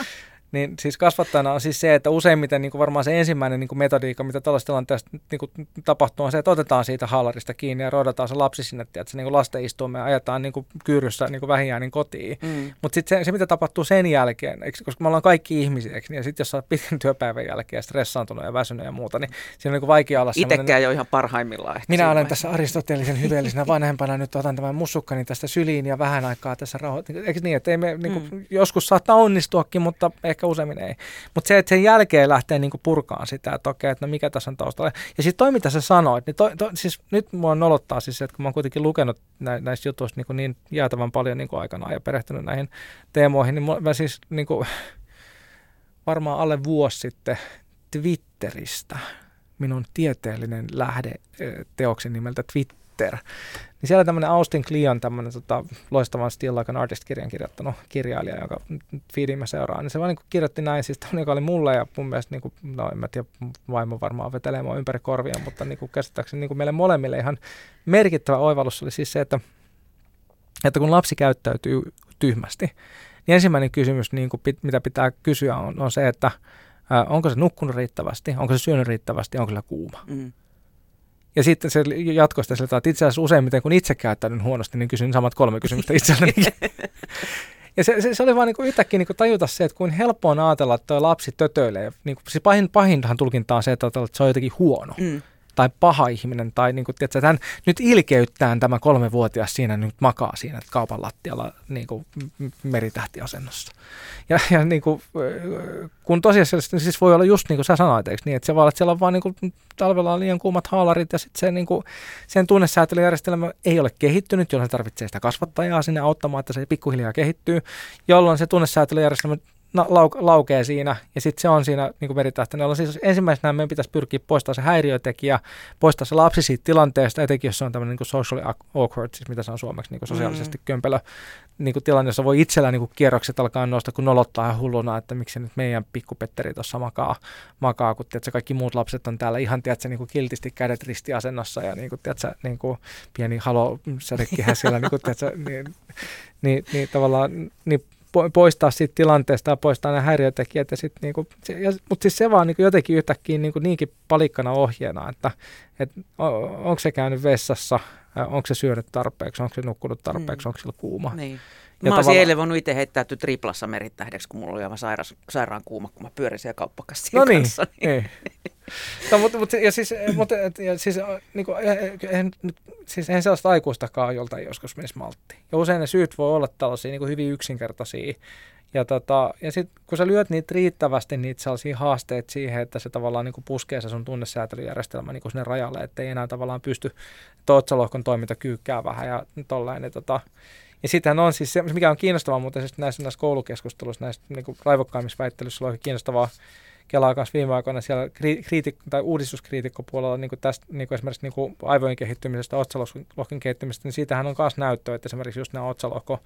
niin siis kasvattajana on siis se, että useimmiten niin kuin varmaan se ensimmäinen niin kuin metodiikka, mitä tällaisessa tilanteessa niin kuin tapahtuu, on se, että otetaan siitä haalarista kiinni ja rodataan se lapsi sinne, että se niin kuin lasten istuumme ja ajetaan niin kuin kyyryssä niin kuin niin kotiin. Mm. Mutta sitten se, se, mitä tapahtuu sen jälkeen, eikö, koska me ollaan kaikki ihmisiä, eikö, niin ja sitten jos sä oot pitkän työpäivän jälkeen stressaantunut ja väsynyt ja muuta, niin siinä on niin kuin vaikea olla Itsekään jo ihan parhaimmillaan. Minä olen tässä aristoteellisen hyveellisenä vanhempana, nyt otan tämän mussukkani tästä syliin ja vähän aikaa tässä rauhoittaa. Eikö niin, että ei me, niin kuin, mm. joskus saattaa onnistuakin, mutta ehkä useimmin ei. Mutta se, että sen jälkeen lähtee niinku purkaan sitä, että okei, että no mikä tässä on taustalla. Ja sitten toi, mitä sä sanoit, niin toi, toi, siis nyt mua nolottaa siis, että kun mä oon kuitenkin lukenut nä, näistä jutuista niin, niin jäätävän paljon niin aikanaan ja perehtynyt näihin teemoihin, niin mä siis niin kuin, varmaan alle vuosi sitten Twitteristä minun tieteellinen lähde teoksen nimeltä Twitter Twitter. Niin siellä tämmöinen Austin Kleon, tämmöinen tota, loistavan Still Like an Artist-kirjan kirjoittanut kirjailija, jonka feedin mä seuraan, niin se vaan niin kirjoitti näin, siis joka oli mulle ja mun mielestä, niin kuin, no en mä tiedä, vaimo varmaan vetelee mua ympäri korvia, mutta niin kuin käsittääkseni niin kuin meille molemmille ihan merkittävä oivallus oli siis se, että, että kun lapsi käyttäytyy tyhmästi, niin ensimmäinen kysymys, niin kuin, mitä pitää kysyä, on, on se, että ää, onko se nukkunut riittävästi, onko se syönyt riittävästi, onko sillä kuuma. Mm. Ja sitten se jatkoista sillä että itse asiassa useimmiten kun itse käyttäydyn huonosti, niin kysyn samat kolme kysymystä itselleni. ja se, se, se, oli vaan niin kuin yhtäkkiä niin kuin tajuta se, että kuin helppo on ajatella, että tuo lapsi tötöilee. Niin kuin, siis pahin, pahinhan tulkinta on se, että, että se on jotenkin huono. Mm tai paha ihminen, tai niin kuin, tiedätkö, hän nyt ilkeyttään tämä kolmevuotias siinä nyt makaa siinä kaupan lattialla niin kuin meritähtiasennossa. Ja, ja niin kuin, kun tosiasiallisesti siis voi olla just niin kuin sä sanoit, eikö niin, että se voi olla, että siellä on vaan niin kuin, talvella on liian kuumat haalarit ja sitten se, niin kuin, sen tunnesäätelyjärjestelmä ei ole kehittynyt, jolloin se tarvitsee sitä kasvattajaa sinne auttamaan, että se pikkuhiljaa kehittyy, jolloin se tunnesäätelyjärjestelmä lau- laukee siinä, ja sitten se on siinä niin meritähtenellä. Siis ensimmäisenä meidän pitäisi pyrkiä poistamaan se häiriötekijä, poistaa se lapsi siitä tilanteesta, etenkin jos se on tämmöinen niin socially awkward, siis mitä se on suomeksi, niin sosiaalisesti mm. kömpelö niin kuin tilanne, jossa voi itsellä niin kuin kierrokset alkaa nousta, kun nolottaa ihan hulluna, että miksi nyt meidän pikkupetteri tuossa makaa, makaa kun tiedätkö, kaikki muut lapset on täällä ihan tiedätkö, niin kuin kiltisti kädet ristiasennossa ja niin kuin, tiedätkö, niin kuin pieni halo sädekehä siellä, niin, kuin, tiedätkö, niin, niin, niin, tavallaan niin poistaa siitä tilanteesta ja poistaa ne häiriötekijät. Ja sit niinku, se, ja, mutta siis se vaan niinku jotenkin yhtäkkiä niinku niinkin palikkana ohjeena, että et, onko se käynyt vessassa, onko se syönyt tarpeeksi, onko se nukkunut tarpeeksi, mm. onko sillä kuuma. Niin. Mä olisin eilen voinut itse heittäytyä triplassa merittähdeksi, kun mulla oli aivan sairas, sairaan kuuma, kun mä pyörin siellä kauppakassien no niin, kanssa. Niin. Ei. no, mutta, mutta, ja siis, mutta, ja siis, niin kuin, en, siis en sellaista aikuistakaan, jolta joskus menisi maltti. Ja usein ne syyt voi olla tällaisia niin kuin hyvin yksinkertaisia. Ja, tota, ja sitten kun sä lyöt niitä riittävästi, niitä sellaisia haasteita siihen, että se tavallaan niin kuin puskee se sun tunnesäätelyjärjestelmä niin kuin sinne rajalle, että ei enää tavallaan pysty otsalohkon toiminta kyykkää vähän ja tolleen. Niin tota, ja sittenhän on siis se, mikä on kiinnostavaa muuten siis näissä, näissä koulukeskusteluissa, näissä niin kuin raivokkaimmissa väittelyissä on kiinnostavaa Kelaa kanssa viime aikoina siellä kriitik- tai uudistuskriitikkopuolella niin kuin tästä, niin kuin esimerkiksi niin kuin aivojen kehittymisestä, otsalohkon kehittymisestä, niin siitähän on myös näyttöä, että esimerkiksi just nämä otsalohko,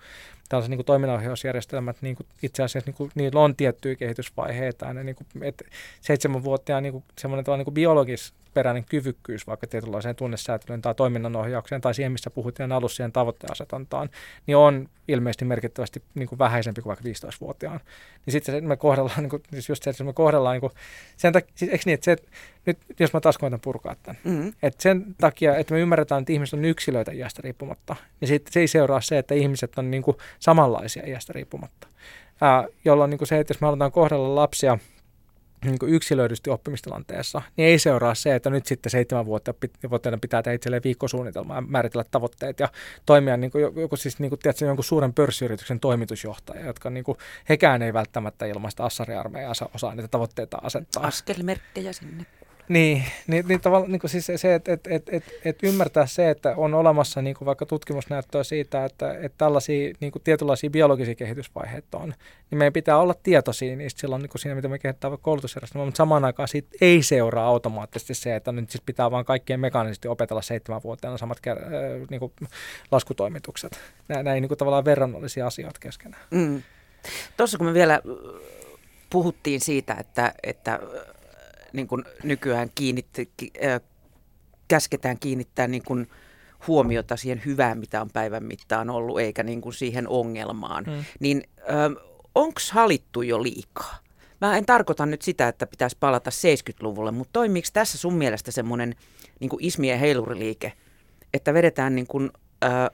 tällaiset niin toiminnanohjausjärjestelmät, niin kuin itse asiassa niin kuin, niillä on tiettyjä kehitysvaiheita. Niin kuin, että seitsemänvuotiaan niin kuin, semmoinen niin biologis peräinen kyvykkyys vaikka tietynlaiseen tunnesäätelyyn tai toiminnanohjaukseen tai siihen, missä puhuttiin alussa siihen tavoitteasetantaan, niin on ilmeisesti merkittävästi niin kuin vähäisempi kuin vaikka 15-vuotiaan. Niin sitten me kohdellaan, niin kuin, siis just se, että me kohdellaan, niin kuin, sen takia, siis, eikö niin, että se, että nyt jos mä taas koitan purkaa tämän, mm-hmm. että sen takia, että me ymmärretään, että ihmiset on yksilöitä iästä riippumatta, niin sitten se ei seuraa se, että ihmiset on niin kuin, samanlaisia iästä riippumatta. Ää, jolloin niin kuin se, että jos me halutaan kohdella lapsia – niin kuin yksilöidysti oppimistilanteessa, niin ei seuraa se, että nyt sitten seitsemänvuotiaana pitää tehdä itselleen viikkosuunnitelma ja määritellä tavoitteet ja toimia niin kuin joku, siis niin kuin, tiedätkö, jonkun suuren pörssiyrityksen toimitusjohtaja, jotka niin kuin, hekään ei välttämättä ilmaista assariarmeijaa osaa niitä tavoitteita asettaa. Askelmerkkejä sinne. Niin, niin, niin tavallaan niin siis se, että et, et, et, et ymmärtää se, että on olemassa niin kuin vaikka tutkimusnäyttöä siitä, että, että tällaisia niin kuin tietynlaisia biologisia kehitysvaiheita on, niin meidän pitää olla tietoisia niistä silloin niin kuin siinä, mitä me kehittää vaikka koulutusjärjestelmää, mutta samaan aikaan siitä ei seuraa automaattisesti se, että nyt siis pitää vaan kaikkien mekaanisesti opetella seitsemänvuotiaana samat äh, niin kuin laskutoimitukset. Nämä, nämä ei niin kuin tavallaan verrannollisia asioita keskenään. Mm. Tuossa kun me vielä puhuttiin siitä, että, että niin kuin nykyään kiinnitti, äh, käsketään kiinnittää niin kuin huomiota siihen hyvään, mitä on päivän mittaan ollut, eikä niin kuin siihen ongelmaan. Mm. Niin onko halittu jo liikaa? Mä en tarkoita nyt sitä, että pitäisi palata 70-luvulle, mutta toimiiko tässä sun mielestä semmoinen niin ismien heiluriliike, että vedetään niin kuin, ää,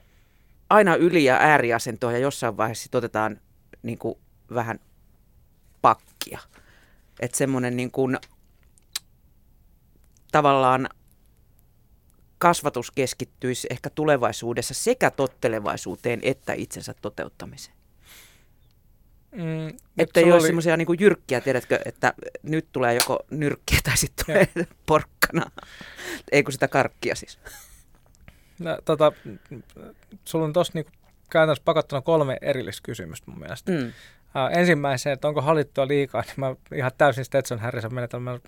aina yli- ja ääriasentoa ja jossain vaiheessa otetaan niin kuin vähän pakkia. Että semmoinen niin kuin, tavallaan kasvatus keskittyisi ehkä tulevaisuudessa sekä tottelevaisuuteen että itsensä toteuttamiseen. Mm, että ei ole oli... semmoisia niin jyrkkiä, tiedätkö, että nyt tulee joko nyrkkiä tai sitten tulee ja. porkkana. Ei kun sitä karkkia siis. No, tota, sulla on tuossa niin käytännössä pakottuna kolme erillistä kysymystä mun mielestä. Mm. Uh, ensimmäiseen, että onko hallittua liikaa, niin mä ihan täysin Stetson Harrison menetelmä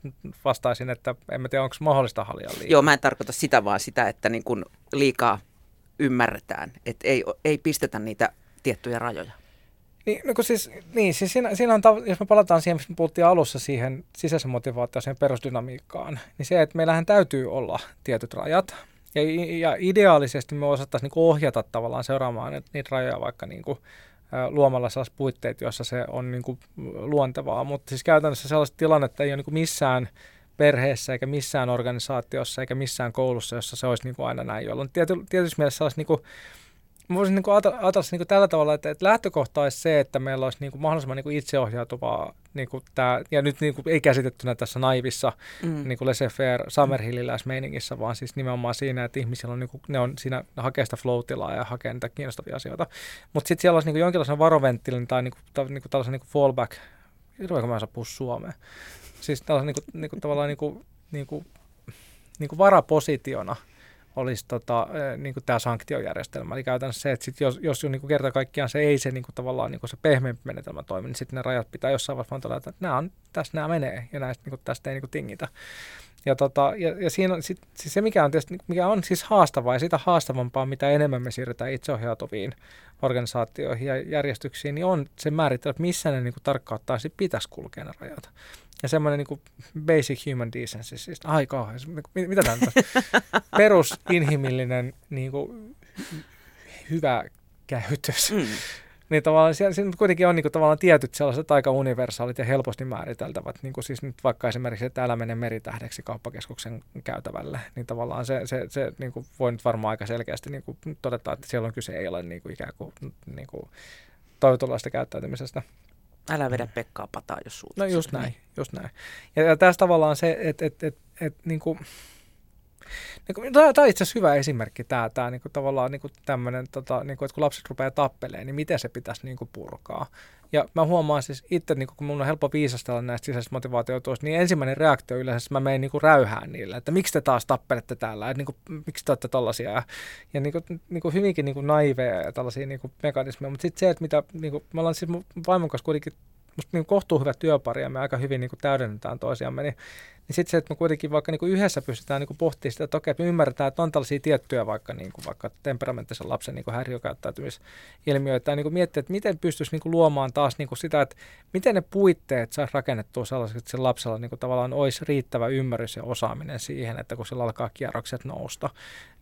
vastaisin, että en mä tiedä, onko mahdollista halia liikaa. Joo, mä en tarkoita sitä, vaan sitä, että niin kun liikaa ymmärretään, että ei, ei pistetä niitä tiettyjä rajoja. Niin, no siis, niin, siis siinä, siinä on, jos me palataan siihen, mistä me puhuttiin alussa siihen sisäisen motivaatioon, perusdynamiikkaan, niin se, että meillähän täytyy olla tietyt rajat. Ja, ja ideaalisesti me osattaisiin niin ohjata tavallaan seuraamaan niitä rajoja vaikka niin kuin, luomalla sellaiset puitteet, joissa se on niin kuin luontevaa. Mutta siis käytännössä sellaista tilannetta ei ole niin kuin missään perheessä eikä missään organisaatiossa eikä missään koulussa, jossa se olisi niin kuin aina näin, jolloin tiety, tietysti mielessä olisi niin kuin Mä voisin niin ajatella, niin kuin tällä tavalla, että, että lähtökohta olisi se, että meillä olisi niin kuin mahdollisimman niin kuin itseohjautuvaa, niin kuin tämä, ja nyt niin kuin ei käsitettynä tässä naivissa mm. niin kuin laissez-faire summerhilliläismeiningissä, vaan siis nimenomaan siinä, että ihmisillä on, niin kuin, ne on siinä hakee sitä flow ja hakee niitä kiinnostavia asioita. Mutta sitten siellä olisi niin kuin jonkinlaisen varoventtilin tai niin kuin, niin kuin tällaisen niin kuin fallback, ruveeko mä saa puhua suomea, siis tällaisen niin kuin, niin kuin, tavallaan niin kuin, niin kuin, niin kuin varapositiona – olisi tota, niin kuin tämä sanktiojärjestelmä. Eli käytännössä se, että sit jos, jos niin kuin kerta kaikkiaan se ei se niin kuin tavallaan niin kuin se pehmeämpi menetelmä toimi, niin sitten ne rajat pitää jossain vaiheessa todeta, että nämä on, tässä nämä menee ja näistä, niin kuin, tästä ei niin kuin tingitä. Ja, tota, ja, ja siinä on sit, siis se, mikä on, tietysti, mikä on siis haastavaa ja sitä haastavampaa, mitä enemmän me siirretään itseohjautuviin organisaatioihin ja järjestyksiin, niin on se määrittää, että missä ne niin kuin, tarkkaan pitäisi kulkea ne rajat. Ja semmoinen niin basic human decency, siis ai kauhean, niin mitä tämä on? Perusinhimillinen niin kuin, hyvä käytös. Mm. Niin tavallaan siinä, siinä kuitenkin on niin kuin, tavallaan tietyt sellaiset aika universaalit ja helposti määriteltävät, niin kuin siis nyt vaikka esimerkiksi, että älä mene meritähdeksi kauppakeskuksen käytävälle, niin tavallaan se, se, se niin kuin voi nyt varmaan aika selkeästi niin kuin todeta, että siellä on kyse ei ole niin kuin ikään kuin, niin kuin toivotullaista käyttäytymisestä. Älä vedä Pekkaa pataa, jos suut. No just näin, just näin. Ja, ja tässä tavallaan se, että et, et, et, niin kuin, niin tämä on itse asiassa hyvä esimerkki, tämä, tämä niin kuin, tavallaan niin kuin tämmöinen, tota, niin kuin, että kun lapset rupeaa tappeleen, niin miten se pitäisi niin kuin, purkaa. Ja mä huomaan siis itse, niin kun mun on helppo viisastella näistä sisäisistä motivaatiotuosta, niin ensimmäinen reaktio yleensä, että mä menen niin räyhään niille, että miksi te taas tappelette täällä, että niin kuin, miksi te olette tollaisia. Ja, ja niin kuin, niin kuin hyvinkin niin kuin naiveja ja tällaisia niin kuin mekanismeja. Mutta sitten se, että mitä, niin kuin, me ollaan siis vaimon kanssa kuitenkin musta niin kohtuu hyvä työpari ja me aika hyvin niin kuin täydennetään toisiamme, niin niin sitten se, että me kuitenkin vaikka niin kuin yhdessä pystytään niin kuin pohtimaan sitä, että okei, että me ymmärretään, että on tällaisia tiettyjä vaikka, niin kuin, vaikka temperamenttisen lapsen niin kuin häiriökäyttäytymisilmiöitä, ja niin kuin miettiä, että miten pystyisi niin kuin luomaan taas niin kuin sitä, että miten ne puitteet saisi rakennettua sellaiseksi, että sillä lapsella niin kuin tavallaan olisi riittävä ymmärrys ja osaaminen siihen, että kun sillä alkaa kierrokset nousta,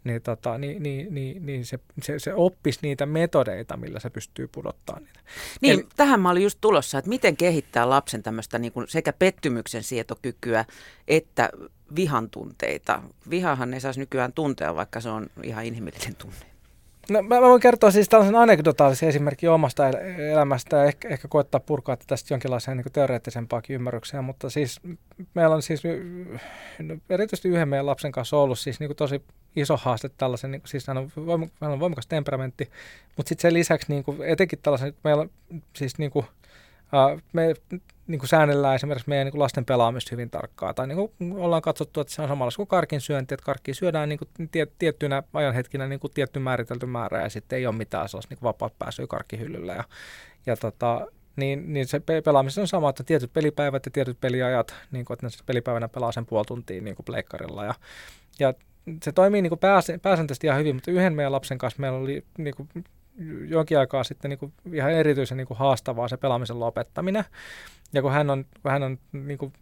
niin, tota, niin, niin, niin, niin se, se, se oppisi niitä metodeita, millä se pystyy pudottamaan niitä. Niin, Eli, tähän mä olin just tulossa, että miten kehittää lapsen tämmöistä niin kuin sekä pettymyksen sietokykyä, että vihan tunteita. Vihahan ei saisi nykyään tuntea, vaikka se on ihan inhimillinen tunne. No, mä, voin kertoa siis tällaisen anekdotaalisen esimerkin omasta el- elämästä. Ja ehkä, ehkä koettaa purkaa tästä jonkinlaiseen niin teoreettisempaakin ymmärrykseen, mutta siis meillä on siis no, erityisesti yhden meidän lapsen kanssa ollut siis niin tosi iso haaste tällaisen, niin siis hän on, voim, hän on voimakas temperamentti, mutta sitten sen lisäksi niin kuin, etenkin tällaisen, meillä on siis niin kuin, me niin kuin säännellään esimerkiksi meidän niin kuin lasten pelaamista hyvin tarkkaa. Tai niin kuin ollaan katsottu, että se on samalla kuin karkin syönti, että karkki syödään niin kuin tie, tiettynä ajanhetkinä niin kuin tietty määritelty määrä ja sitten ei ole mitään sellaista niin vapaat pääsyä karkkihyllyllä. Ja, ja tota, niin, niin se pelaaminen on sama, että tietyt pelipäivät ja tietyt peliajat, niin kuin, että ne pelipäivänä pelaa sen puoli tuntia niin kuin pleikkarilla. Ja, ja se toimii niin pääsääntöisesti ihan hyvin, mutta yhden meidän lapsen kanssa meillä oli niin kuin jonkin aikaa sitten niin kuin ihan erityisen niin kuin haastavaa se pelaamisen lopettaminen. Ja kun hän on, kun hän on niin kuin,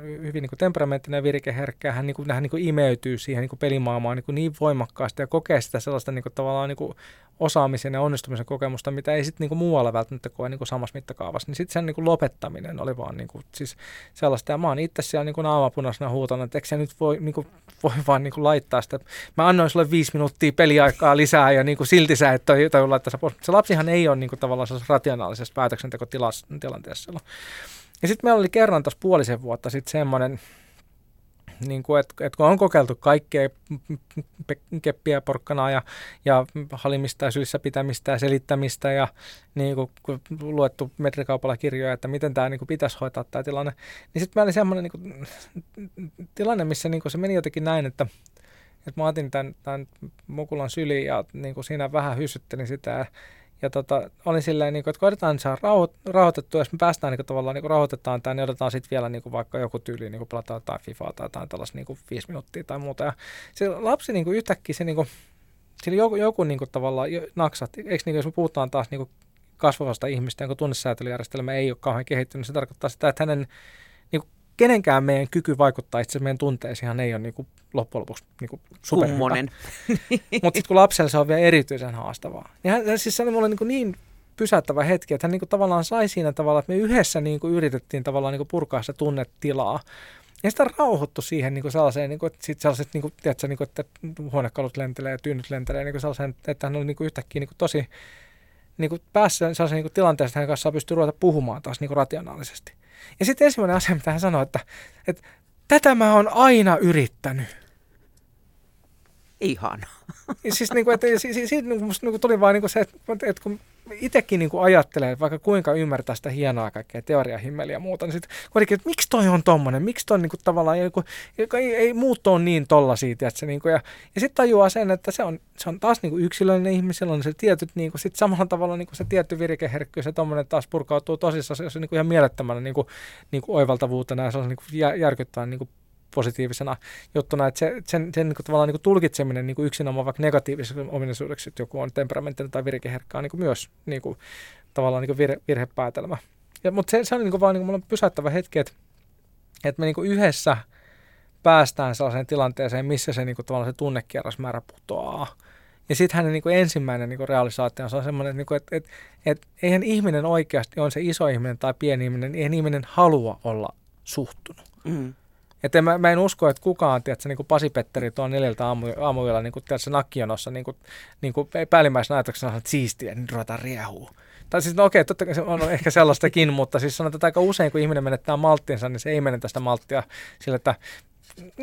hyvin niin kuin temperamenttinen ja virikeherkkä, hän, niin kuin, hän niin kuin imeytyy siihen niin kuin pelimaailmaan niin, kuin niin voimakkaasti ja kokee sitä sellaista niin kuin, tavallaan niin kuin osaamisen ja onnistumisen kokemusta, mitä ei sitten niin muualla välttämättä koe niin kuin samassa mittakaavassa. Niin sitten sen niin kuin lopettaminen oli vaan niin kuin, siis sellaista. Ja mä oon itse siellä niin naamapunaisena huutona, että eikö se nyt voi, niin kuin, voi vaan niin kuin laittaa sitä. Mä annoin sulle viisi minuuttia peliaikaa lisää ja niin kuin silti sä et toi, laittaa pois. Se lapsihan ei ole niin kuin, tavallaan rationaalisessa päätöksentekotilanteessa ja sitten meillä oli kerran tuossa puolisen vuotta sitten semmoinen, niin kuin, että, että kun on kokeiltu kaikkea keppiä, porkkanaa ja, ja halimista ja sylissä pitämistä ja selittämistä ja niin kuin, luettu metrikaupalla kirjoja, että miten tämä niin kuin, pitäisi hoitaa tämä tilanne, niin sitten meillä oli semmoinen niin kuin, tilanne, missä niin kuin, se meni jotenkin näin, että, että mä otin tämän, tämän mukulan syliin ja niin kuin, siinä vähän hysyttelin sitä ja ja tota, olin silleen, niin kuin, että koitetaan saada rauho, rauhoitettua, jos me päästään niin kuin, tavallaan niin rauhoitetaan tämä, niin otetaan sitten vielä niin kuin, vaikka joku tyyli, niin kuin pelataan tai FIFA tai jotain tällaista niin kuin, viisi minuuttia tai muuta. Ja se lapsi niin kuin, yhtäkkiä, se, niin kuin, sillä joku, joku niin kuin, tavallaan naksat, eikö niin kuin, jos me puhutaan taas niin kuin, kasvavasta ihmistä, jonka tunnesäätelyjärjestelmä ei ole kauhean kehittynyt, se tarkoittaa sitä, että hänen kenenkään meidän kyky vaikuttaa itse meidän tunteisiin ei ole niin kuin, loppujen lopuksi niin kuin superhyvä. Mutta sitten kun lapsella se on vielä erityisen haastavaa. Niin hän, siis se oli mulle niin, niin pysäyttävä hetki, että hän niin kuin, tavallaan sai siinä tavalla, että me yhdessä niin kuin, yritettiin tavallaan niin kuin, purkaa sitä tunnetilaa. Ja sitä rauhoittu siihen niin kuin sellaiseen, niin kuin, että sit sellaiset, niin kuin, tiedätkö, niin kuin, että huonekalut lentelee ja tyynyt lentelee, niin kuin sellaiseen, että hän oli niin kuin, yhtäkkiä niin kuin, tosi niin kuin päässä sellaisen niin kuin, tilanteesta, että hän kanssa pystyy ruveta puhumaan taas niin kuin, rationaalisesti. Ja sitten ensimmäinen asia, mitä hän sanoi, että, että tätä mä oon aina yrittänyt. Ihan. Siis, niin kuin, että, siis, siis, niin kuin, musta, niin kuin tuli vaan niin kuin se, että, että kun itsekin niin kuin ajattelee, että vaikka kuinka ymmärtää sitä hienoa kaikkea teoriahimmeliä ja muuta, niin sitten kuitenkin, että miksi toi on tommonen, miksi toi on niin kuin, tavallaan, joku, ei, ei muut ole niin siitä, että se, niin kuin, ja, ja sitten tajuaa sen, että se on, se on taas niin kuin yksilöllinen ihmisellä on se tietyt, niin kuin, sit samalla tavalla niin kuin se tietty virikeherkkyys ja tommonen taas purkautuu tosissaan, se on niin kuin ihan mielettömänä niin kuin, niin kuin oivaltavuutena ja se on niin kuin järkyttävän niin kuin positiivisena juttuna, että se, sen, sen niin kuin, tavallaan niin kuin tulkitseminen niin kuin yksinomaan vaikka negatiiviseksi ominaisuudeksi, että joku on temperamenttinen tai virikeherkkä, on niin kuin myös niin kuin, tavallaan niin kuin virhe, virhepäätelmä. Ja, mutta se, se on niin kuin vaan niin kuin, mulla pysäyttävä hetki, että, että me niin kuin yhdessä päästään sellaiseen tilanteeseen, missä se, niin kuin, tavallaan se tunnekierrosmäärä putoaa. Ja sitten hänen niin kuin ensimmäinen niin kuin realisaatio on semmoinen, että, että, että, että eihän ihminen oikeasti, on se iso ihminen tai pieni ihminen, eihän ihminen halua olla suhtunut. Mm. Että mä, mä en usko, että kukaan, tiedätkö, niin kuin Pasi Petteri tuon neljältä aamu, aamuyöllä niin kuin, tiedätkö, nakkijonossa niin kuin, niin kuin päällimmäisenä ajatuksena, että siistiä, niin ruvetaan riehuu. Tai siis, no okei, totta kai se on ehkä sellaistakin, mutta siis sanotaan, että aika usein, kun ihminen menettää malttiinsa, niin se ei mene tästä malttia sillä, että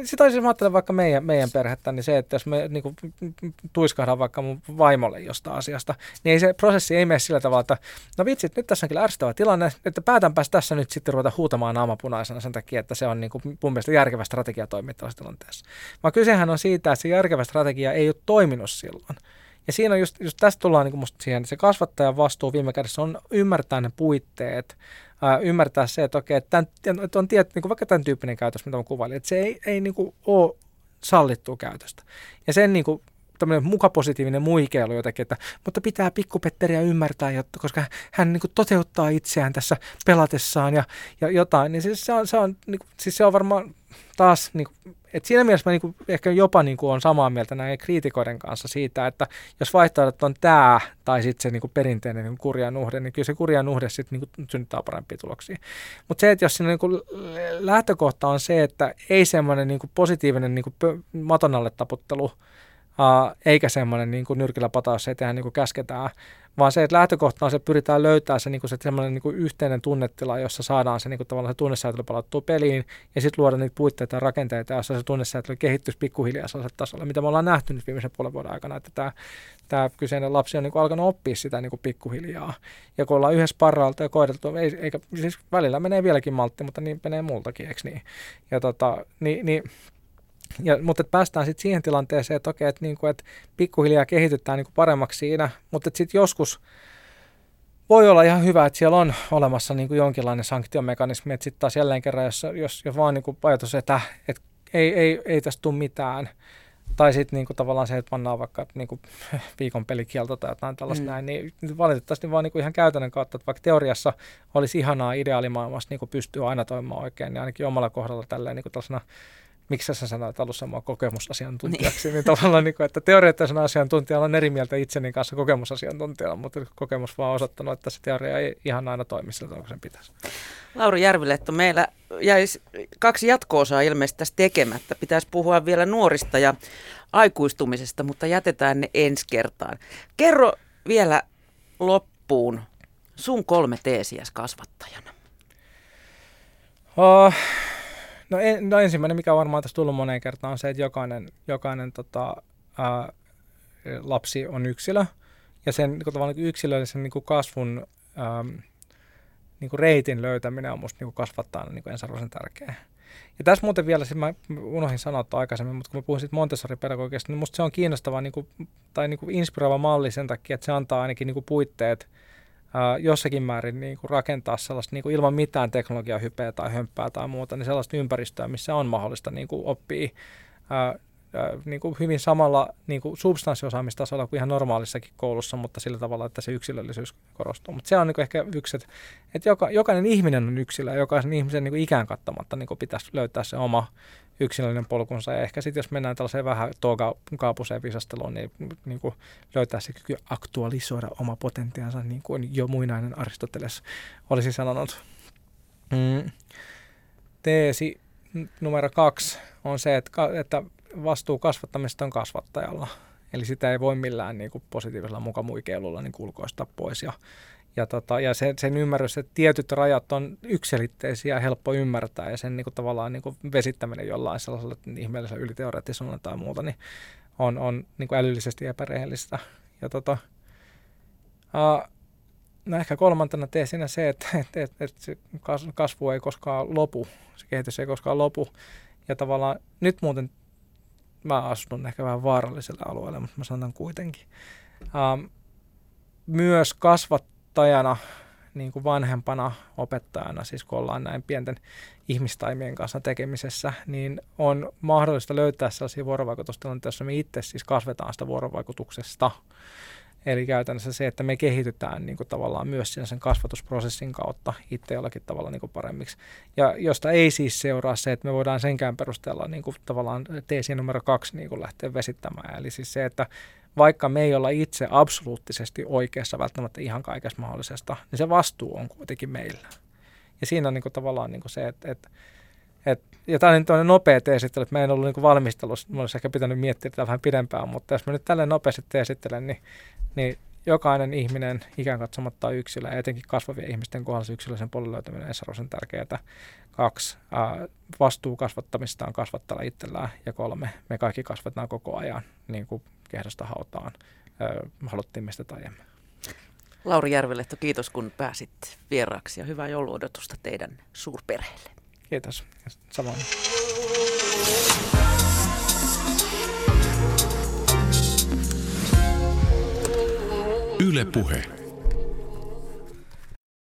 sitä olisi ajattelen vaikka meidän, meidän perhettä, niin se, että jos me niin kuin, tuiskahdaan vaikka mun vaimolle jostain asiasta, niin ei se prosessi ei mene sillä tavalla, että no vitsit, nyt tässä on kyllä ärsyttävä tilanne, että päätänpäs tässä nyt sitten ruveta huutamaan naamapunaisena sen takia, että se on niin kuin, mun mielestä järkevä strategia toimia tilanteessa. Vaan kysehän on siitä, että se järkevä strategia ei ole toiminut silloin. Ja siinä on just, just tästä tullaan niin musta siihen, että se kasvattajan vastuu viime kädessä on ymmärtää ne puitteet, ää, ymmärtää se, että okei, että, tämän, että on tiet, niin kuin vaikka tämän tyyppinen käytös, mitä mä kuvailin, että se ei, ei niin kuin ole sallittua käytöstä. Ja sen niin kuin, tämmöinen mukapositiivinen muikeilu jotenkin, että mutta pitää pikkupetteriä ymmärtää, jotta, koska hän niin kuin, toteuttaa itseään tässä pelatessaan ja, ja jotain, niin siis se on, se on, niin kuin, siis se on varmaan taas niin kuin, et siinä mielessä mä niinku, ehkä jopa niinku on samaa mieltä näiden kriitikoiden kanssa siitä, että jos vaihtoehdot on tämä tai sitten se niinku perinteinen niinku kurjan uhde, niin kyllä se kurjan uhde sitten niinku synnyttää parempia tuloksia. Mutta se, että jos siinä niinku lähtökohta on se, että ei semmoinen niinku positiivinen niinku maton alle taputtelu, eikä semmoinen niin kuin nyrkillä pata, jos ei tehdä niin kuin käsketään, vaan se, että lähtökohtana se pyritään löytämään se, niin kuin se semmoinen niin kuin yhteinen tunnetila, jossa saadaan se, niin kuin tavallaan se tunnesäätely palattua peliin ja sitten luoda niitä puitteita ja rakenteita, jossa se tunnesäätely kehittyisi pikkuhiljaa sellaiselle tasolle, mitä me ollaan nähty nyt viimeisen puolen vuoden aikana, että tämä, tämä kyseinen lapsi on niin kuin alkanut oppia sitä niin kuin pikkuhiljaa. Ja kun ollaan yhdessä parraalta ja koeteltu, ei, eikä, siis välillä menee vieläkin maltti, mutta niin menee multakin, eikö niin? Ja tota, niin, niin ja, mutta että päästään sitten siihen tilanteeseen, että okei, että, niinku, että pikkuhiljaa kehitytään niinku paremmaksi siinä, mutta sitten joskus voi olla ihan hyvä, että siellä on olemassa niinku jonkinlainen sanktiomekanismi, että sitten taas jälleen kerran, jos, jos, jos vaan niinku ajatus, että, että ei, ei, ei tästä tule mitään, tai sitten niinku tavallaan se, että pannaan vaikka niinku viikon pelikielto tai jotain tällaista mm. näin, niin valitettavasti vaan niinku ihan käytännön kautta, että vaikka teoriassa olisi ihanaa ideaalimaailmassa niinku pystyy aina toimimaan oikein, niin ainakin omalla kohdalla tälleen niinku tällaisena miksi sä sanoit alussa mua kokemusasiantuntijaksi, niin, niin tavallaan, niin kuin, että teoreettisena asiantuntijalla on eri mieltä itseni kanssa kokemusasiantuntijalla, mutta kokemus vaan osoittanut, että se teoria ei ihan aina toimi sillä tavalla, sen pitäisi. Lauri Järviletto, meillä jäisi kaksi jatko-osaa ilmeisesti tässä tekemättä. Pitäisi puhua vielä nuorista ja aikuistumisesta, mutta jätetään ne ensi kertaan. Kerro vielä loppuun sun kolme teesiäs kasvattajana. Oh, No, en, no ensimmäinen, mikä on varmaan tässä tullut moneen kertaan, on se, että jokainen, jokainen tota, ää, lapsi on yksilö. Ja sen niin tavallaan niin yksilöllisen niin kasvun ää, niin kuin reitin löytäminen on musta niin kasvattajana niin ensiarvoisen tärkeää. Ja tässä muuten vielä, siis mä unohdin sanoa aikaisemmin, mutta kun mä puhuin siitä Montessori-pedagogiasta, niin musta se on kiinnostava niin kuin, tai niin kuin inspiroiva malli sen takia, että se antaa ainakin niin kuin puitteet – jossakin määrin niin kuin rakentaa sellaista niin kuin ilman mitään teknologiahypeä tai hömppää tai muuta, niin sellaista ympäristöä, missä on mahdollista niin kuin oppia niin kuin hyvin samalla niin kuin substanssiosaamistasolla kuin ihan normaalissakin koulussa, mutta sillä tavalla, että se yksilöllisyys korostuu. Mutta se on niin ehkä yksi, että, että joka, jokainen ihminen on yksilö ja jokaisen ihmisen niin kuin ikään kattamatta niin kuin pitäisi löytää se oma yksilöllinen polkunsa. Ja ehkä sitten jos mennään tällaiseen vähän kaapuseen visasteluun, niin, niin kuin löytää se kyky aktualisoida oma potentiaansa, niin kuin jo muinainen Aristoteles olisi sanonut. Mm. Teesi numero kaksi on se, että, että vastuu kasvattamista on kasvattajalla. Eli sitä ei voi millään niin kuin positiivisella mukamuikeilulla niin ulkoista pois. Ja, ja, tota, ja sen, sen ymmärrys, että tietyt rajat on yksilitteisiä ja helppo ymmärtää, ja sen niin kuin, tavallaan niin kuin vesittäminen jollain sellaisella ihmeellisellä yliteoreettisella tai muuta, niin on, on niin kuin älyllisesti epärehellistä. Ja tota, uh, no ehkä kolmantena teesinä se, että, että, että, että se kasvu ei koskaan lopu, se kehitys ei koskaan lopu. Ja tavallaan nyt muuten mä asun ehkä vähän vaaralliselle alueelle, mutta mä sanon kuitenkin. Ähm, myös kasvattajana, niin kuin vanhempana opettajana, siis kun ollaan näin pienten ihmistaimien kanssa tekemisessä, niin on mahdollista löytää sellaisia vuorovaikutustilanteita, joissa me itse siis kasvetaan sitä vuorovaikutuksesta. Eli käytännössä se, että me kehitytään niin kuin tavallaan myös sen kasvatusprosessin kautta itse jollakin tavalla niin kuin paremmiksi. Ja josta ei siis seuraa se, että me voidaan senkään perusteella niin kuin tavallaan teesi numero kaksi niin kuin lähteä vesittämään. Eli siis se, että vaikka me ei olla itse absoluuttisesti oikeassa välttämättä ihan kaikessa mahdollisesta, niin se vastuu on kuitenkin meillä. Ja siinä on niin kuin tavallaan niin kuin se, että, että et, ja tämä on nyt nopea teesittely, että mä en ollut niin valmistelussa, mä olisi ehkä pitänyt miettiä tätä vähän pidempään, mutta jos mä nyt tällä nopeasti teesittelen, niin niin jokainen ihminen ikään katsomatta yksilö, ja etenkin kasvavien ihmisten kohdalla yksilöisen polun löytäminen on tärkeää. Kaksi, ää, vastuu kasvattamista on kasvattaa itsellään. Ja kolme, me kaikki kasvataan koko ajan, niin kuin kehdosta hautaan, ää, haluttiin mistä tai emme. Lauri Järvelehto, kiitos kun pääsit vieraaksi ja hyvää jouluodotusta teidän suurperheelle. Kiitos. Samoin. Yle Puhe.